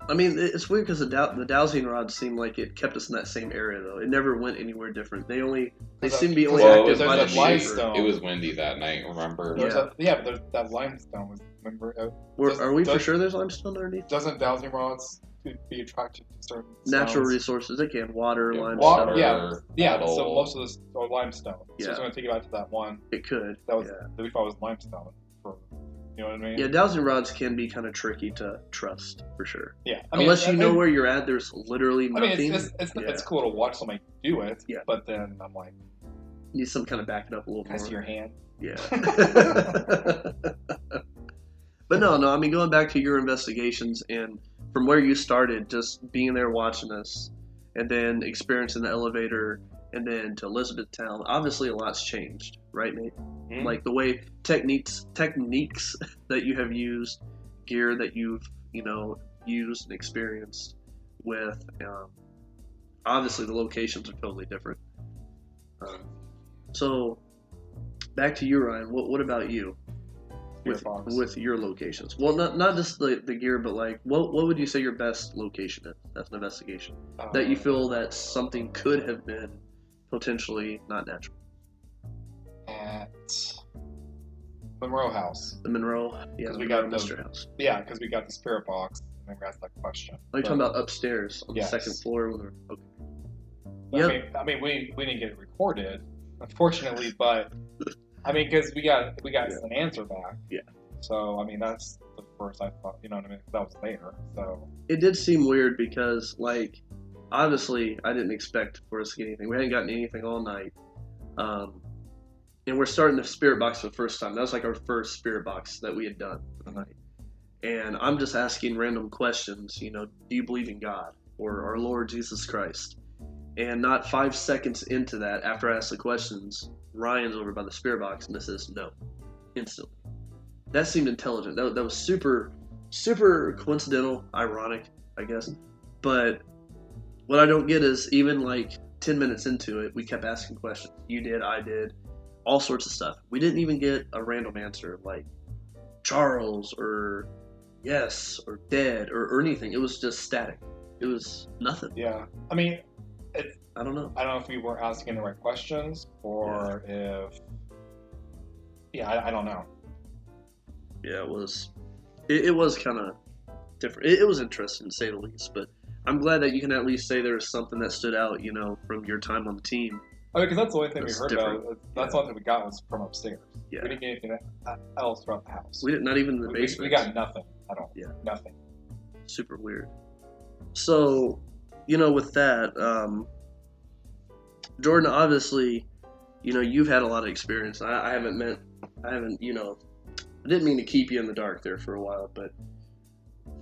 I mean, it's weird because the, dow- the dowsing rod seemed like it kept us in that same area though. It never went anywhere different. They only they seem to be only Well, active by the limestone. It was windy that night. Remember? There's Yeah. a, yeah, but there's, that limestone was. Remember, uh, Were- does- are we for sure there's limestone underneath? doesn't dowsing rods to be attracted to certain Natural stones? resources. They can water, Yeah, limestone. Water, yeah. Yeah, metal. so most of this are limestone. Yeah. So Yeah. it's going to take you back to that one It could. that was yeah. that we thought was limestone. For you know what I mean? Yeah, dowsing rods can be kind of tricky to trust for sure. Yeah. I mean, Unless you I- know I- where you're at, there's literally nothing. I mean, it's it's, it's, Yeah. it's cool to watch somebody do it. Yeah. But then I'm like, you need some kind of back it up a little can I see your hand? Yeah. but no, no. I mean, going back to your investigations and from where you started, just being there watching us, and then experiencing the elevator, and then to Elizabethtown. Obviously, a lot's changed, right, Nate? Mhm. Like the way techniques techniques that you have used, gear that you've you know used and experienced with. Um, obviously, the locations are totally different. Um, so, back to you, Ryan. What what about you? With, with your locations, well, not not just the, the gear, but like, what what would you say your best location is? That's an investigation that you Um, feel that something could have been potentially not natural. at Monroe House. The Monroe, yeah, 'Cause we got the- Mystery House. Yeah, because we got the spirit box, and then we asked that question. Are you talking about upstairs on Yes. the second floor? Okay. I mean, I mean, we we didn't get it recorded, unfortunately, but I mean, because we got we got Yeah. an answer back. Yeah. So I mean, that's the first I thought. You know what I mean? That was there. So It did seem weird because, like, obviously, I didn't expect for us to get anything. We hadn't gotten anything all night, um, and we're starting the spirit box for the first time. That was like our first spirit box that we had done for the night. And I'm just asking random questions. You know, do you believe in God or our Lord Jesus Christ? And not five seconds into that, after I ask the questions, Ryan's over by the spirit box and says no, instantly. That seemed intelligent. That, that was super, super coincidental, ironic, I guess. But what I don't get is even like 10 minutes into it, we kept asking questions. You did, I did, all sorts of stuff. We didn't even get a random answer like Charles or yes or dead or, or anything. It was just static. It was nothing. yeah, I mean, I don't know. I don't know if we were asking the right questions or if yeah, I, I don't know. yeah, it was it, it was kind of different. It, it was interesting to say the least, but I'm glad that you can at least say there was something that stood out, you know, from your time on the team. I mean, because that's the only thing That's we heard different. about. That's the only thing we got was from upstairs. Yeah. We didn't get anything else throughout the house. We didn't, not even the We- we, basement. we got nothing at all. Yeah. Nothing. super weird. So, you know, with that, um, Jordan, obviously, you know, you've had a lot of experience. I, I haven't meant, I haven't, you know, I didn't mean to keep you in the dark there for a while, but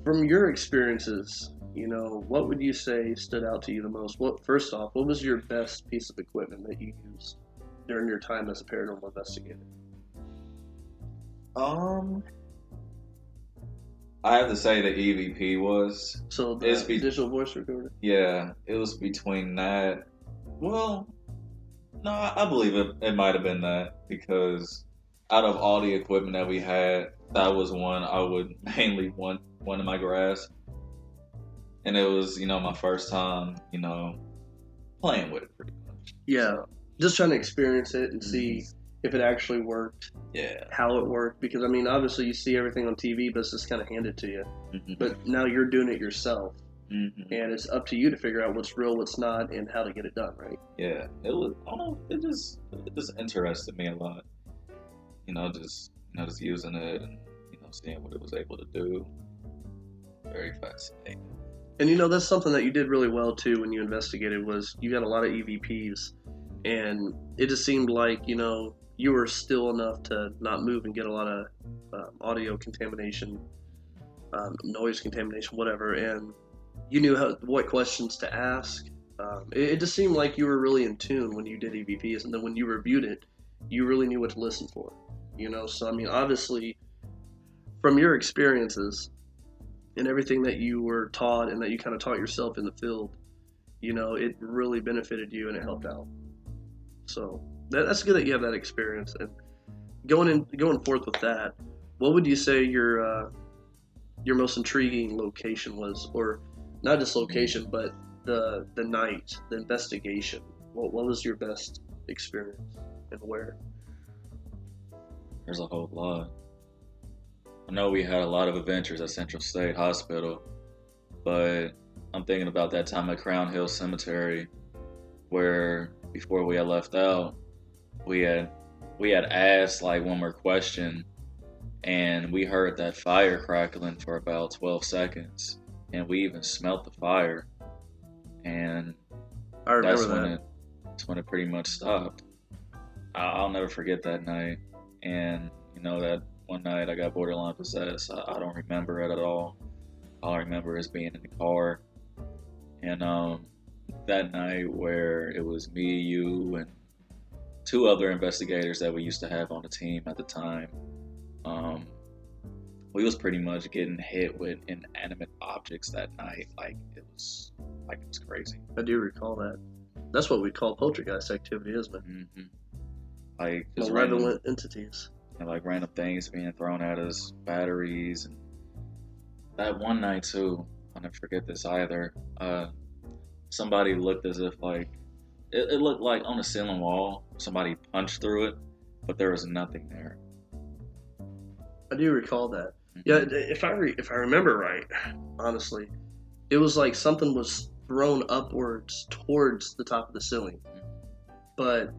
from your experiences, you know, what would you say stood out to you the most? What first off, what was your best piece of equipment that you used during your time as a paranormal investigator? Um, I have to say the EVP was So the It's be- digital voice recorder. yeah, it was between that. Well, no, I believe it. It might have been that because out of all the equipment that we had, that was one I would mainly want one in my grasp. And it was, you know, my first time, you know, playing with it pretty much. Yeah, just trying to experience it and see Mhm. if it actually worked, Yeah. how it worked. Because I mean, obviously you see everything on TV, but it's just kind of handed to you. Mhm. But now you're doing it yourself, Mhm. and it's up to you to figure out what's real, what's not, and how to get it done. Right? Yeah, it was. I don't know. It just it just interested me a lot. You know, just you know, just using it and you know, seeing what it was able to do. Very fascinating. And you know that's something that you did really well too when you investigated was you got a lot of EVPs, and it just seemed like you know you were still enough to not move and get a lot of um, audio contamination, um, noise contamination, whatever, and you knew how, what questions to ask. Um, it, it just seemed like you were really in tune when you did EVPs, and then when you reviewed it, you really knew what to listen for. You know, so I mean, obviously, from your experiences, and everything that you were taught and that you kind of taught yourself in the field, you know, it really benefited you and it helped out. So that, that's good that you have that experience. And going in, going forth with that, what would you say your uh, your most intriguing location was, or not just location, but the the night, the investigation? What what was your best experience and where? There's a whole lot. I know we had a lot of adventures at Central State Hospital, but I'm thinking about that time at Crown Hill Cemetery, where before we had left out, we had we had asked like one more question, and we heard that fire crackling for about 12 seconds, and we even smelt the fire, and I remember that's that. when it that's when it pretty much stopped. I- I'll never forget that night, and you know that one night I got borderline possessed. I, I don't remember it at all. All I remember is being in the car, and um, that night where it was me, you, and two other investigators that we used to have on the team at the time. Um, we was pretty much getting hit with inanimate objects that night. Like it was, like it was crazy. I do recall that. That's what we call poltergeist activity, isn't it? hmm Like just random, Malevolent entities. and like random things being thrown at us, batteries, and that one night too. I'll never forget this either. Uh, somebody looked as if like it, it looked like on the ceiling wall somebody punched through it, but there was nothing there. I do recall that. Yeah, if I re- if I remember right, honestly, it was like something was thrown upwards towards the top of the ceiling, but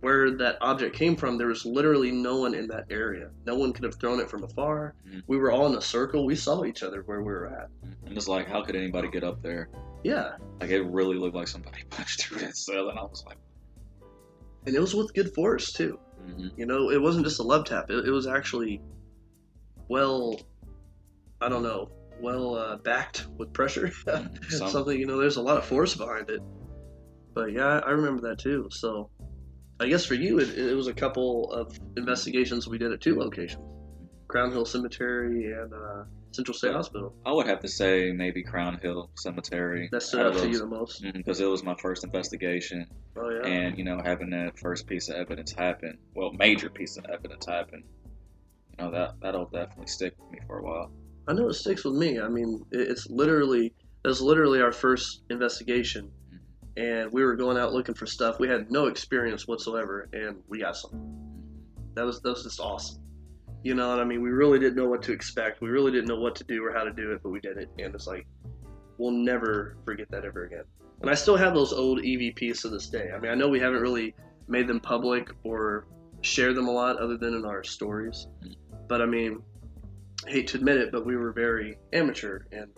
where that object came from, there was literally no one in that area. No one could have thrown it from afar. Mhm. We were all in a circle. We saw each other where we were at. And it's like, how could anybody get up there? Yeah, Like it really looked like somebody punched through that ceiling. I was like, and it was with good force too. mhm. You know, it wasn't just a love tap. It, it was actually well, I don't know, well uh, backed with pressure. Some- Something you know, there's a lot of force behind it. But yeah, I remember that too. So I guess for you, it, it was a couple of investigations we did at two locations: Crown Hill Cemetery and uh, Central State Hospital. I would have to say maybe Crown Hill Cemetery. That stood out to you the most. because it was my first investigation Oh yeah. and you know having that first piece of evidence happen well major piece of evidence happen you know that that'll definitely stick with me for a while I know it sticks with me. I mean, it's literally that's literally our first investigation, mm-hmm. and we were going out looking for stuff. We had no experience whatsoever, and we got some. Mm-hmm. That was that was just awesome. You know, and I mean, we really didn't know what to expect. We really didn't know what to do or how to do it, but we did it, and it's like we'll never forget that ever again. And I still have those old EVPs to this day. I mean, I know we haven't really made them public or shared them a lot, other than in our stories. Mm-hmm. But I mean, hate to admit it, but we were very amateur and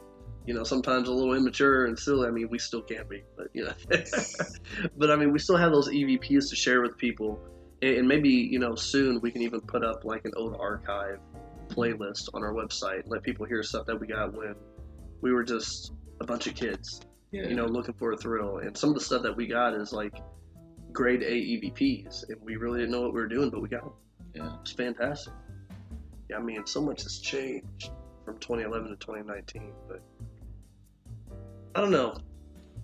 you know sometimes a little immature and still I mean we still can't be, but you know. but I mean we still have those EVPs to share with people, and, and maybe you know soon we can even put up like an old archive playlist on our website, let people hear stuff that we got when we were just a bunch of kids, yeah you know, looking for a thrill. And some of the stuff that we got is like grade A EVPs, and we really didn't know what we were doing, but we got them. yeah It's fantastic. I mean, so much has changed from 2011 to 2019, but I don't know.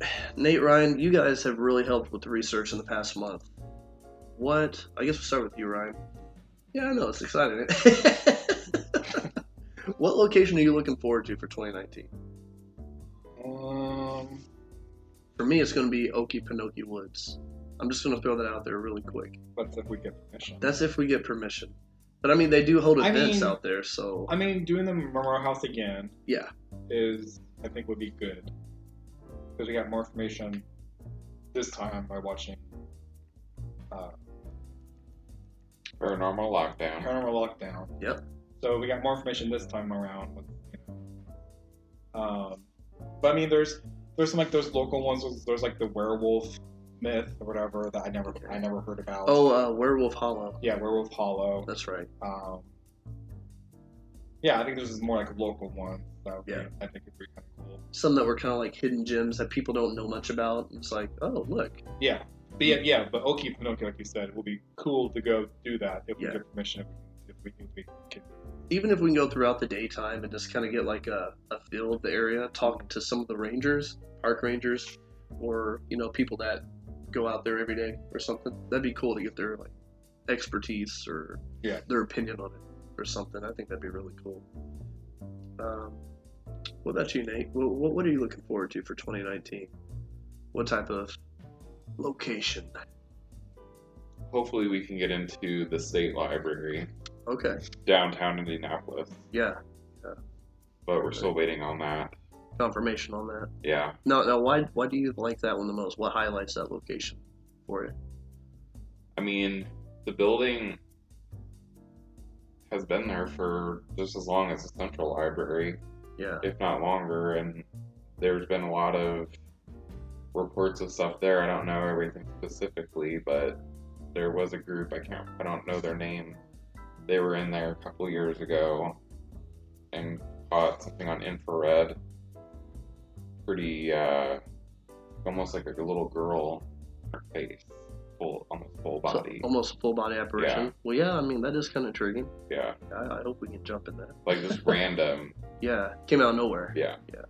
Nate, Ryan, you guys have really helped with the research in the past month. What? I guess we'll start with you, Ryan. Yeah, I know it's exciting. what location are you looking forward to for 2019? Um, For me, it's going to be Okie Pinokie Woods. I'm just going to throw that out there really quick. that's if we get permission. That's if we get permission. But I mean, they do hold I events mean- out there, so I mean, doing the Memorial House again yeah, is, I think, would be good because we got more information this time by watching uh, Paranormal lockdown. Paranormal Lockdown. Yep. So we got more information this time around. With, you know, um, but I mean, there's there's some like those local ones. There's, there's like the werewolf myth or whatever that I never I never heard about. Oh, uh, Werewolf Hollow. yeah, Werewolf Hollow. That's right. Um, yeah, I think this is more like a local one. That would be, Yeah. I think it'd be kind of cool. Some that were kind of like hidden gems that people don't know much about. It's like, oh, look. Yeah, but yeah, yeah, but Okie Pinokie, like you said, it would be cool to go do that if Yeah. we get permission. If we, if we can. Even if we can go throughout the daytime and just kind of get like a, a feel of the area, talk to some of the rangers, park rangers, or, you know, people that go out there every day or something. That'd be cool to get their like expertise or Yeah. their opinion on it or something. I think that'd be really cool. Um, what about you, Nate? What, what, what are you looking forward to for 2019? What type of location? Hopefully, we can get into the state library Okay. downtown Indianapolis, Yeah. but we're still waiting on that. Confirmation on that. Yeah. No, now, why why do you like that one the most? What highlights that location for you? I mean, the building has been there for just as long as the Central Library, Yeah. if not longer, and there's been a lot of reports of stuff there. I don't know everything specifically, but there was a group I can't I don't know their name. They were in there a couple years ago and caught something on infrared. Pretty uh almost like a little girl face. Full almost full So, body. almost full body apparition. Yeah. Well, yeah. I mean, that is kind of intriguing. Yeah. I, I hope we can jump in that. Like just random. Yeah. Came out of nowhere. Yeah. Yeah.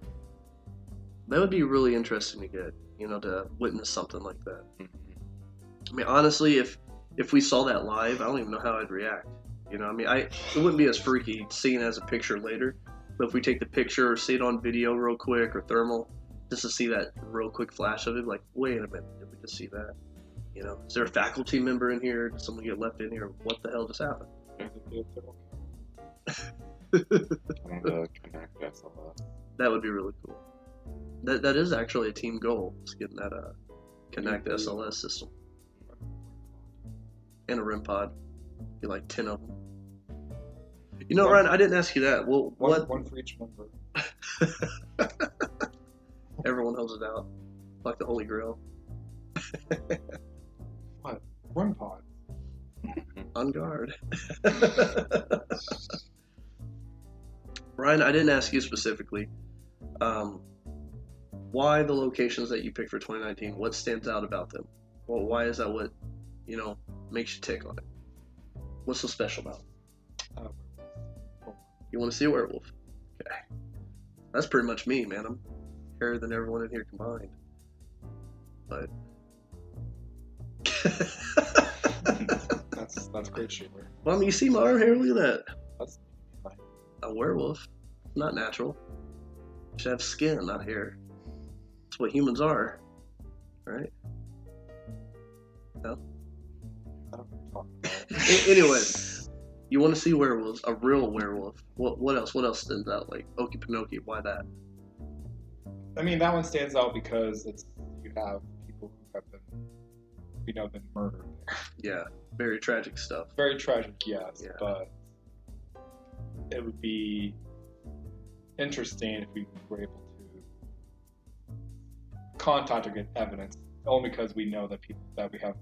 That would be really interesting to get. You know, to witness something like that. Mhm. I mean, honestly, if if we saw that live, I don't even know how I'd react. You know, I mean, I it wouldn't be as freaky seeing it as a picture later, but if we take the picture or see it on video real quick or thermal, just to see that real quick flash of it, like, wait a minute, did we just see that? You know, is there a faculty member in here? Did someone get left in here? What the hell just happened? I want to Kinect SLS. That would be really cool. That that is actually a team goal. Is getting that uh Kinect SLS system and a REM pod. Be like ten of them. You know, Ryan, I didn't ask you that. Well, One, what? one for each member. Everyone holds it out like the Holy Grail. What? One pod. On guard. Ryan, I didn't ask you specifically. Um, why the locations that you picked for 2019? What stands out about them? Well, why is that what you know makes you tick on it? What's so special about it? Uh, You want to see a werewolf? Okay, that's pretty much me, man. I'm hairier than everyone in here combined. But that's that's great, I mean, you see my arm hair? Look at that. That's fine. A werewolf, not natural. You Should have skin, not hair. That's what humans are, right? I don't know what you're talking about. A- anyway, you want to see werewolves, a real werewolf. What what else? What else stands out? Like Okie Pinokie, why that? I mean, that one stands out because it's you have people who have been, you know, been murdered. Yeah, very tragic stuff. Very tragic, yes, Yeah. but it would be interesting if we were able to contact or get evidence, only because we know that people that we have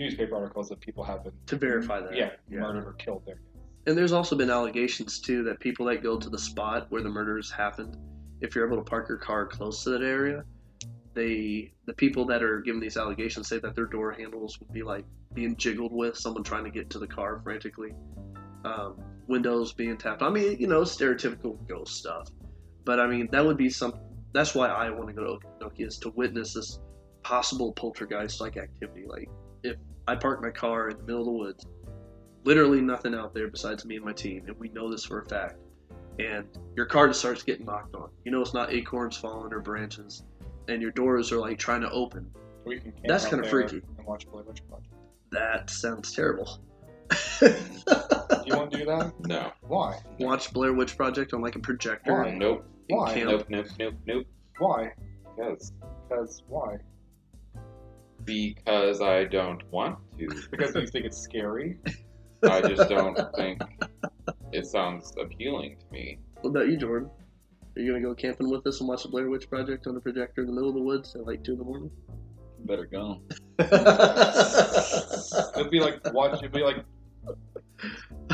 newspaper articles that people have been To verify that. yeah, yeah. murdered or killed there. And there's also been allegations too that people that go to the spot where the murders happened, if you're able to park your car close to that area, they the people that are giving these allegations say that their door handles would be like being jiggled with someone trying to get to the car frantically, um, windows being tapped. I mean, you know, stereotypical ghost stuff. But I mean, that would be some. That's why I want to go to Okanoki is to witness this possible poltergeist like activity. Like if I park my car in the middle of the woods literally nothing out there besides me and my team, and we know this for a fact. And your car just starts getting knocked on. You know it's not acorns falling or branches, and your doors are like trying to open. We can camp That's kinda freaky. And watch Blair Witch Project. That sounds terrible. You want to do that? No. Why? Watch Blair Witch Project on like a projector. Why? Nope. and Why? camp. Nope. Nope. Nope. Nope. Why? Because Because why? Because I don't want to. Because you think it's scary. I just don't think it sounds appealing to me. What about you, Jordan? Are you gonna go camping with us and watch the Blair Witch Project on a projector in the middle of the woods at like two in the morning? Better go. It'd be like watch. It'd be like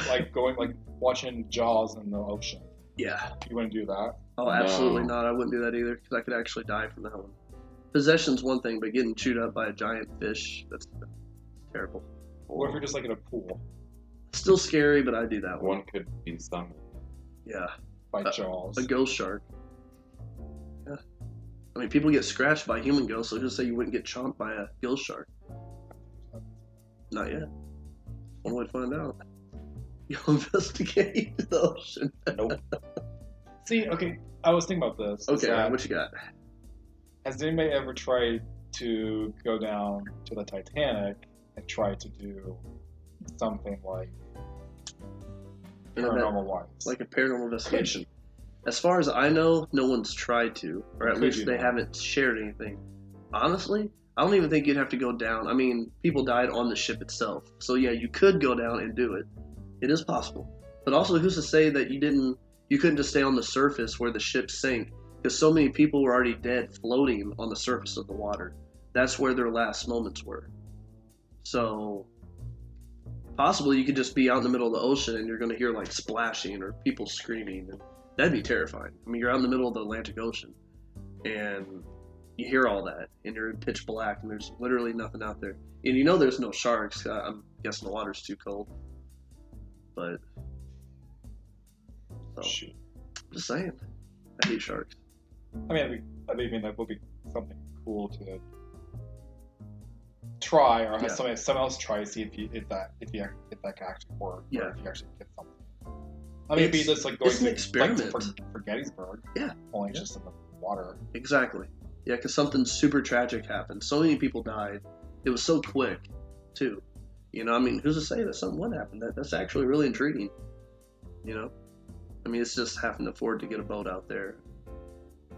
like going like watching Jaws in the ocean. yeah. You want to do that? Oh, absolutely No. not. I wouldn't do that either because I could actually die from that one. Possession's one thing, but getting chewed up by a giant fish—that's terrible. Or if you're just like in a pool Still scary, but I do that one. One could be summoned. Yeah, by Uh, Jaws? a ghost shark. Yeah, I mean, people get scratched by human ghosts, so just say you wouldn't get chomped by a ghost shark. Not yet. One way to find out. You'll investigate the ocean. Nope. See, okay, I was thinking about this. Okay, what you got? Has anybody ever tried to go down to the Titanic and try to do something like paranormal wise? like a paranormal investigation. As far as I know, no one's tried to, or at Could least they haven't shared anything. Honestly, I don't even think you'd have to go down. I mean, people died on the ship itself, so yeah, you could go down and do it. It is possible, but also, who's to say that you didn't? You couldn't just stay on the surface where the ship sank, because so many people were already dead floating on the surface of the water. That's where their last moments were. So possibly you could just be out in the middle of the ocean and you're going to hear like splashing or people screaming. And that'd be terrifying. I mean you're out in the middle of the atlantic ocean and you hear all that and you're in pitch black and there's literally nothing out there. And you know there's no sharks. I'm guessing the water's too cold. But so just saying. I hate sharks I mean, I mean that would be something cool to try, or have Yeah. somebody someone else try to see if you if that if you if that can actually work, Yeah. or if you actually get something. I mean, it'd be It's- just like going it's to experiment. like for, for Gettysburg, Yeah. only just in the water. Exactly. Yeah, because something super tragic happened. So many people died. It was so quick, too. You know, I mean, who's to say that something would happen? That that's actually really intriguing. You know, I mean, it's just having to afford to get a boat out there.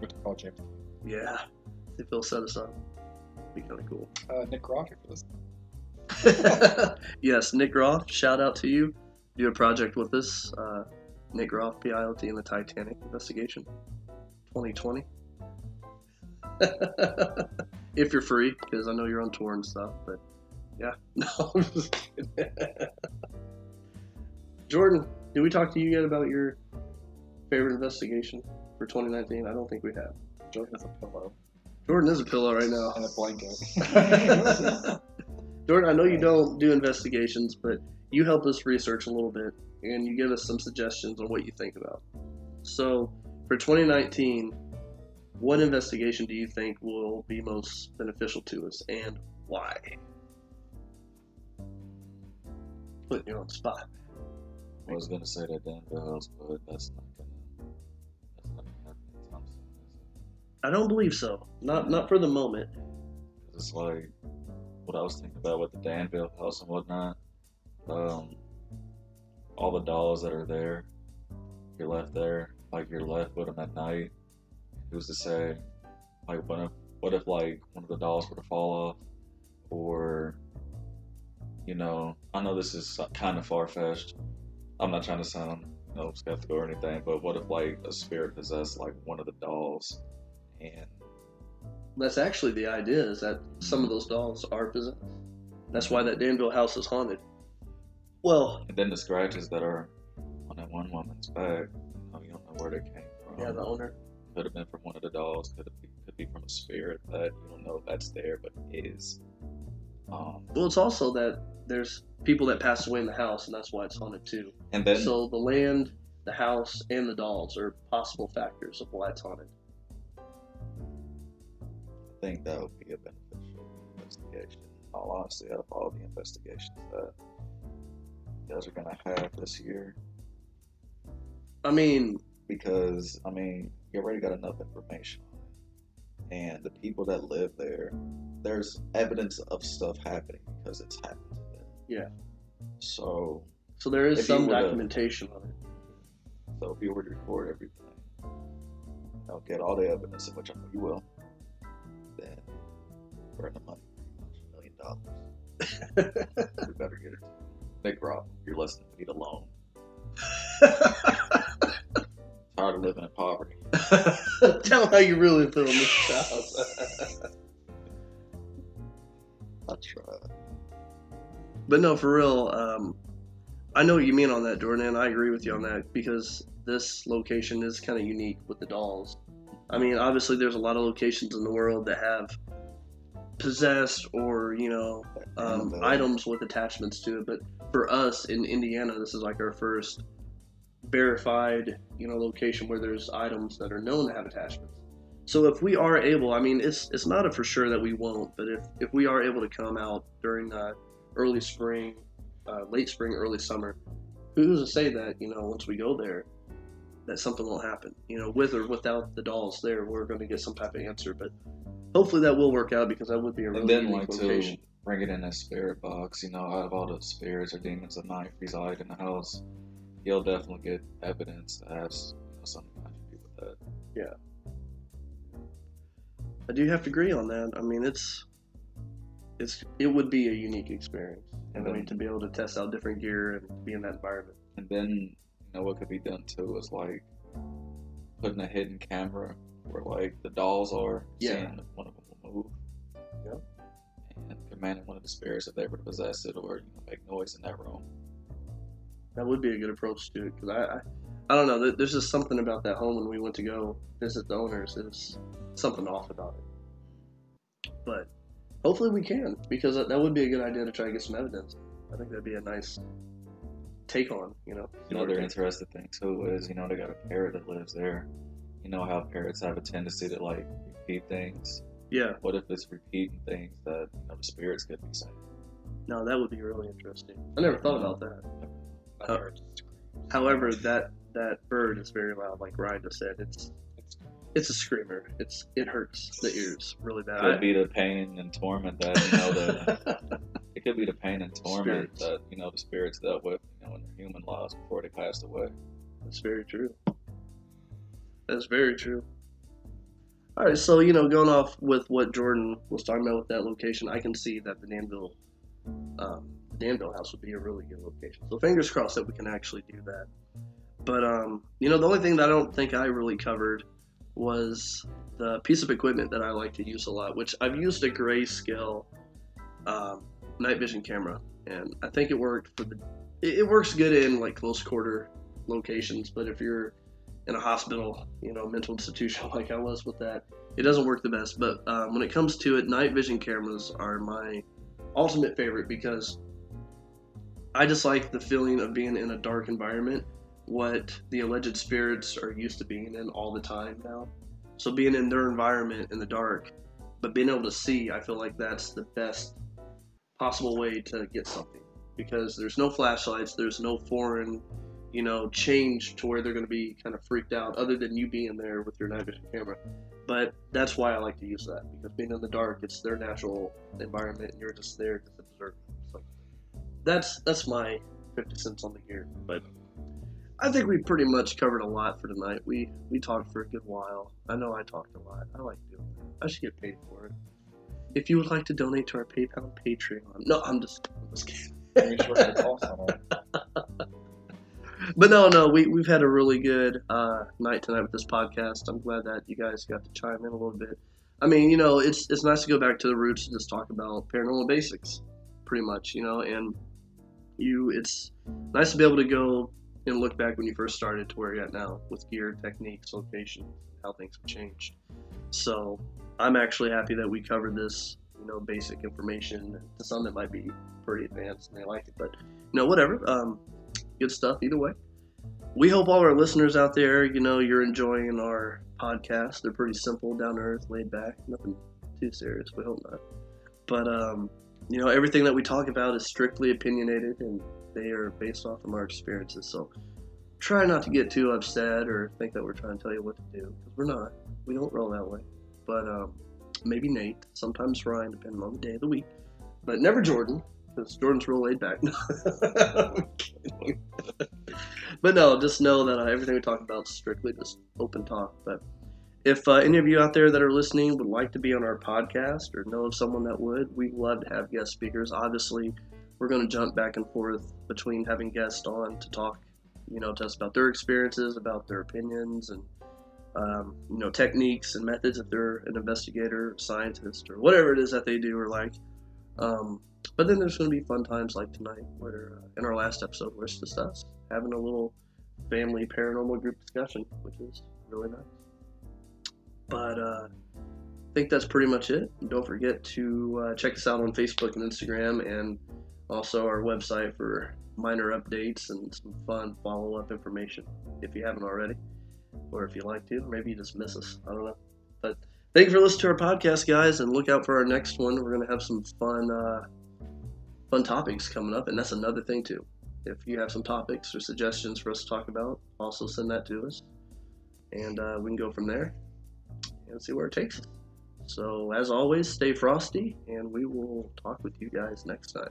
To call James? Yeah, if they'll set us up, be kind of cool. Uh, Nick this. yes, Nick Groff, shout out to you. Do a project with us. Uh, Nick Groff, P.I.O.T. in the Titanic investigation, 2020. if you're free, because I know you're on tour and stuff, but yeah. No, I'm just kidding. Jordan, did we talk to you yet about your favorite investigation for 2019? I don't think we have. Jordan has a pillow Jordan is a pillow right now. and a blanket. Jordan, I know you don't do investigations, but you help us research a little bit and you give us some suggestions on what you think about. So, for 2019, what investigation do you think will be most beneficial to us and why? Putting you on the spot. I was gonna say that Danville House, but that's not gonna I don't believe so. Not not for the moment. it's like what I was thinking about with the Danville House and whatnot. Um, all the dolls that are there, you're left there, like you're left with them at night. Who's to say, like, what if what if like one of the dolls were to fall off, or you know, I know this is kind of far fetched. I'm not trying to sound you know skeptical or anything, but what if like a spirit possessed like one of the dolls, and That's actually the idea is that some of those dolls are possessed. That's why that Danville house is haunted. Well, and then the scratches that are on that one woman's back, you know, you don't know where they came from. yeah, the owner. could have been from one of the dolls. Could have be, could be from a spirit that you don't know if that's there, but is. Um, Well, it's also that there's people that passed away in the house, and that's why it's haunted too. and then So the land, the house, and the dolls are possible factors of why it's haunted. Think that would be a beneficial investigation. In all honesty, out of all the investigations that you guys are gonna have this year? I mean, Because I mean, you already got enough information, and the people that live there, there's evidence of stuff happening because it's happened to them. Yeah. So, so there is some documentation on it. so if you were to record everything, I'll get all the evidence, of which I know you will, burn the money, a million dollars. we better get it. Nick Groff, you're listening. We need a loan. Tired of living in poverty. Tell how you really feel, Mr. Childs. I try. But no, for real, um, I know what you mean on that, Jordan, and I agree with you on that because this location is kind of unique with the dolls. I mean, obviously, there's a lot of locations in the world that have possessed or you know um, items with attachments to it, but for us in Indiana, this is like our first verified you know location where there's items that are known to have attachments. So if we are able, I mean, it's it's not a for sure that we won't, but if if we are able to come out during uh, early spring, uh, late spring, early summer, who's to say that you know once we go there that something will happen? You know, with or without the dolls there, we're going to get some type of answer. But hopefully that will work out because that would be a really And then unique like location. to bring it in a spirit box, you know, out of all the spirits or demons that might reside in the house, you'll definitely get evidence that has you know, something to do with that. Yeah. I do have to agree on that. I mean, it's it's it would be a unique experience. And I mean, to be able to test out different gear and be in that environment. And then, know, what could be done too is like putting a hidden camera where like the dolls are, Yeah. seeing if one of them will move. Yep. And commanding one of the spirits if they were to possess it or you know, make noise in that room. That would be a good approach to it because I, I I don't know. There's just something about that home when we went to go visit the owners. There's something off about it. But hopefully we can because that, that would be a good idea to try to get some evidence. I think that'd be a nice take on you know. Another interesting thing too is, you know, they got a parrot that lives there. You know how parrots have a tendency to like repeat things. Yeah, What if it's repeating things that you know the spirits could be saying? no, that would be really interesting. I never thought about that. Uh. However, that that bird is very loud, like Ryan just said. It's It's it's a screamer. It's it hurts the ears really bad. Could be the pain and torment that you know the it could be the pain and torment Spirits. that you know the spirits dealt with you know in their human lives before they passed away. That's very true. That's very true. All right, so you know, going off with what Jordan was talking about with that location, I can see that the Danville, um, Danville house would be a really good location. So fingers crossed that we can actually do that. But um, you know, the only thing that I don't think I really covered was the piece of equipment that I like to use a lot, which I've used a grayscale um, night vision camera, and I think it worked for the. It, it works good in like close quarter locations, but if you're in a hospital, you know, mental institution like I was with that, it doesn't work the best. But um, when it comes to it, night vision cameras are my ultimate favorite because I just like the feeling of being in a dark environment, what the alleged spirits are used to being in all the time now. So being in their environment in the dark, but being able to see, I feel like that's the best possible way to get something because there's no flashlights, there's no foreign you know, change to where they're going to be kind of freaked out, other than you being there with your night vision camera. But that's why I like to use that because being in the dark, it's their natural environment, and you're just there to observe. So that's that's my fifty cents on the gear. But I think we pretty much covered a lot for tonight. We we talked for a good while. I know I talked a lot. I like doing that. I should get paid for it. If you would like to donate to our PayPal and Patreon, no, I'm just, I'm just kidding. Make sure it costs on it. But no, no, we, we've had a really good uh, night tonight with this podcast. I'm glad that you guys got to chime in a little bit. I mean, you know, it's it's nice to go back to the roots and just talk about paranormal basics, pretty much, you know. And you, it's nice to be able to go and look back when you first started to where you're at now with gear, techniques, location, how things have changed. So I'm actually happy that we covered this, you know, basic information to some that might be pretty advanced and they like it, but you know, whatever. Um, good stuff either way. We hope all our listeners out there, you know, you're enjoying our podcast. They're pretty simple, down to earth, laid back, nothing too serious. We hope not. But um, you know, everything that we talk about is strictly opinionated, and They are based off of our experiences. So try not to get too upset or think that we're trying to tell you what to do because we're not. We don't roll that way. But um, maybe Nate, sometimes Ryan, depending on the day of the week, but never Jordan because Jordan's real laid back. But no, just know that uh, everything we talk about is strictly just open talk. But if uh, any of you out there that are listening would like to be on our podcast or know of someone that would, we'd love to have guest speakers. Obviously, we're going to jump back and forth between having guests on to talk, you know, to us about their experiences, about their opinions, and um, you know, techniques and methods if they're an investigator, scientist, or whatever it is that they do or like. Um, but then there's going to be fun times like tonight, where uh, in our last episode, where it's just us having a little family paranormal group discussion, which is really nice. But uh, I think that's pretty much it. Don't forget to uh, check us out on Facebook and Instagram, and also our website for minor updates and some fun follow up information if you haven't already, or if you like to. Maybe you just miss us. I don't know. But thank you for listening to our podcast, guys, and look out for our next one. We're to have some fun, uh, fun topics coming up, and that's another thing too. If you have some topics or suggestions for us to talk about, also send that to us, and uh, we can go from there and see where it takes us. So, as always, stay frosty, and we will talk with you guys next time.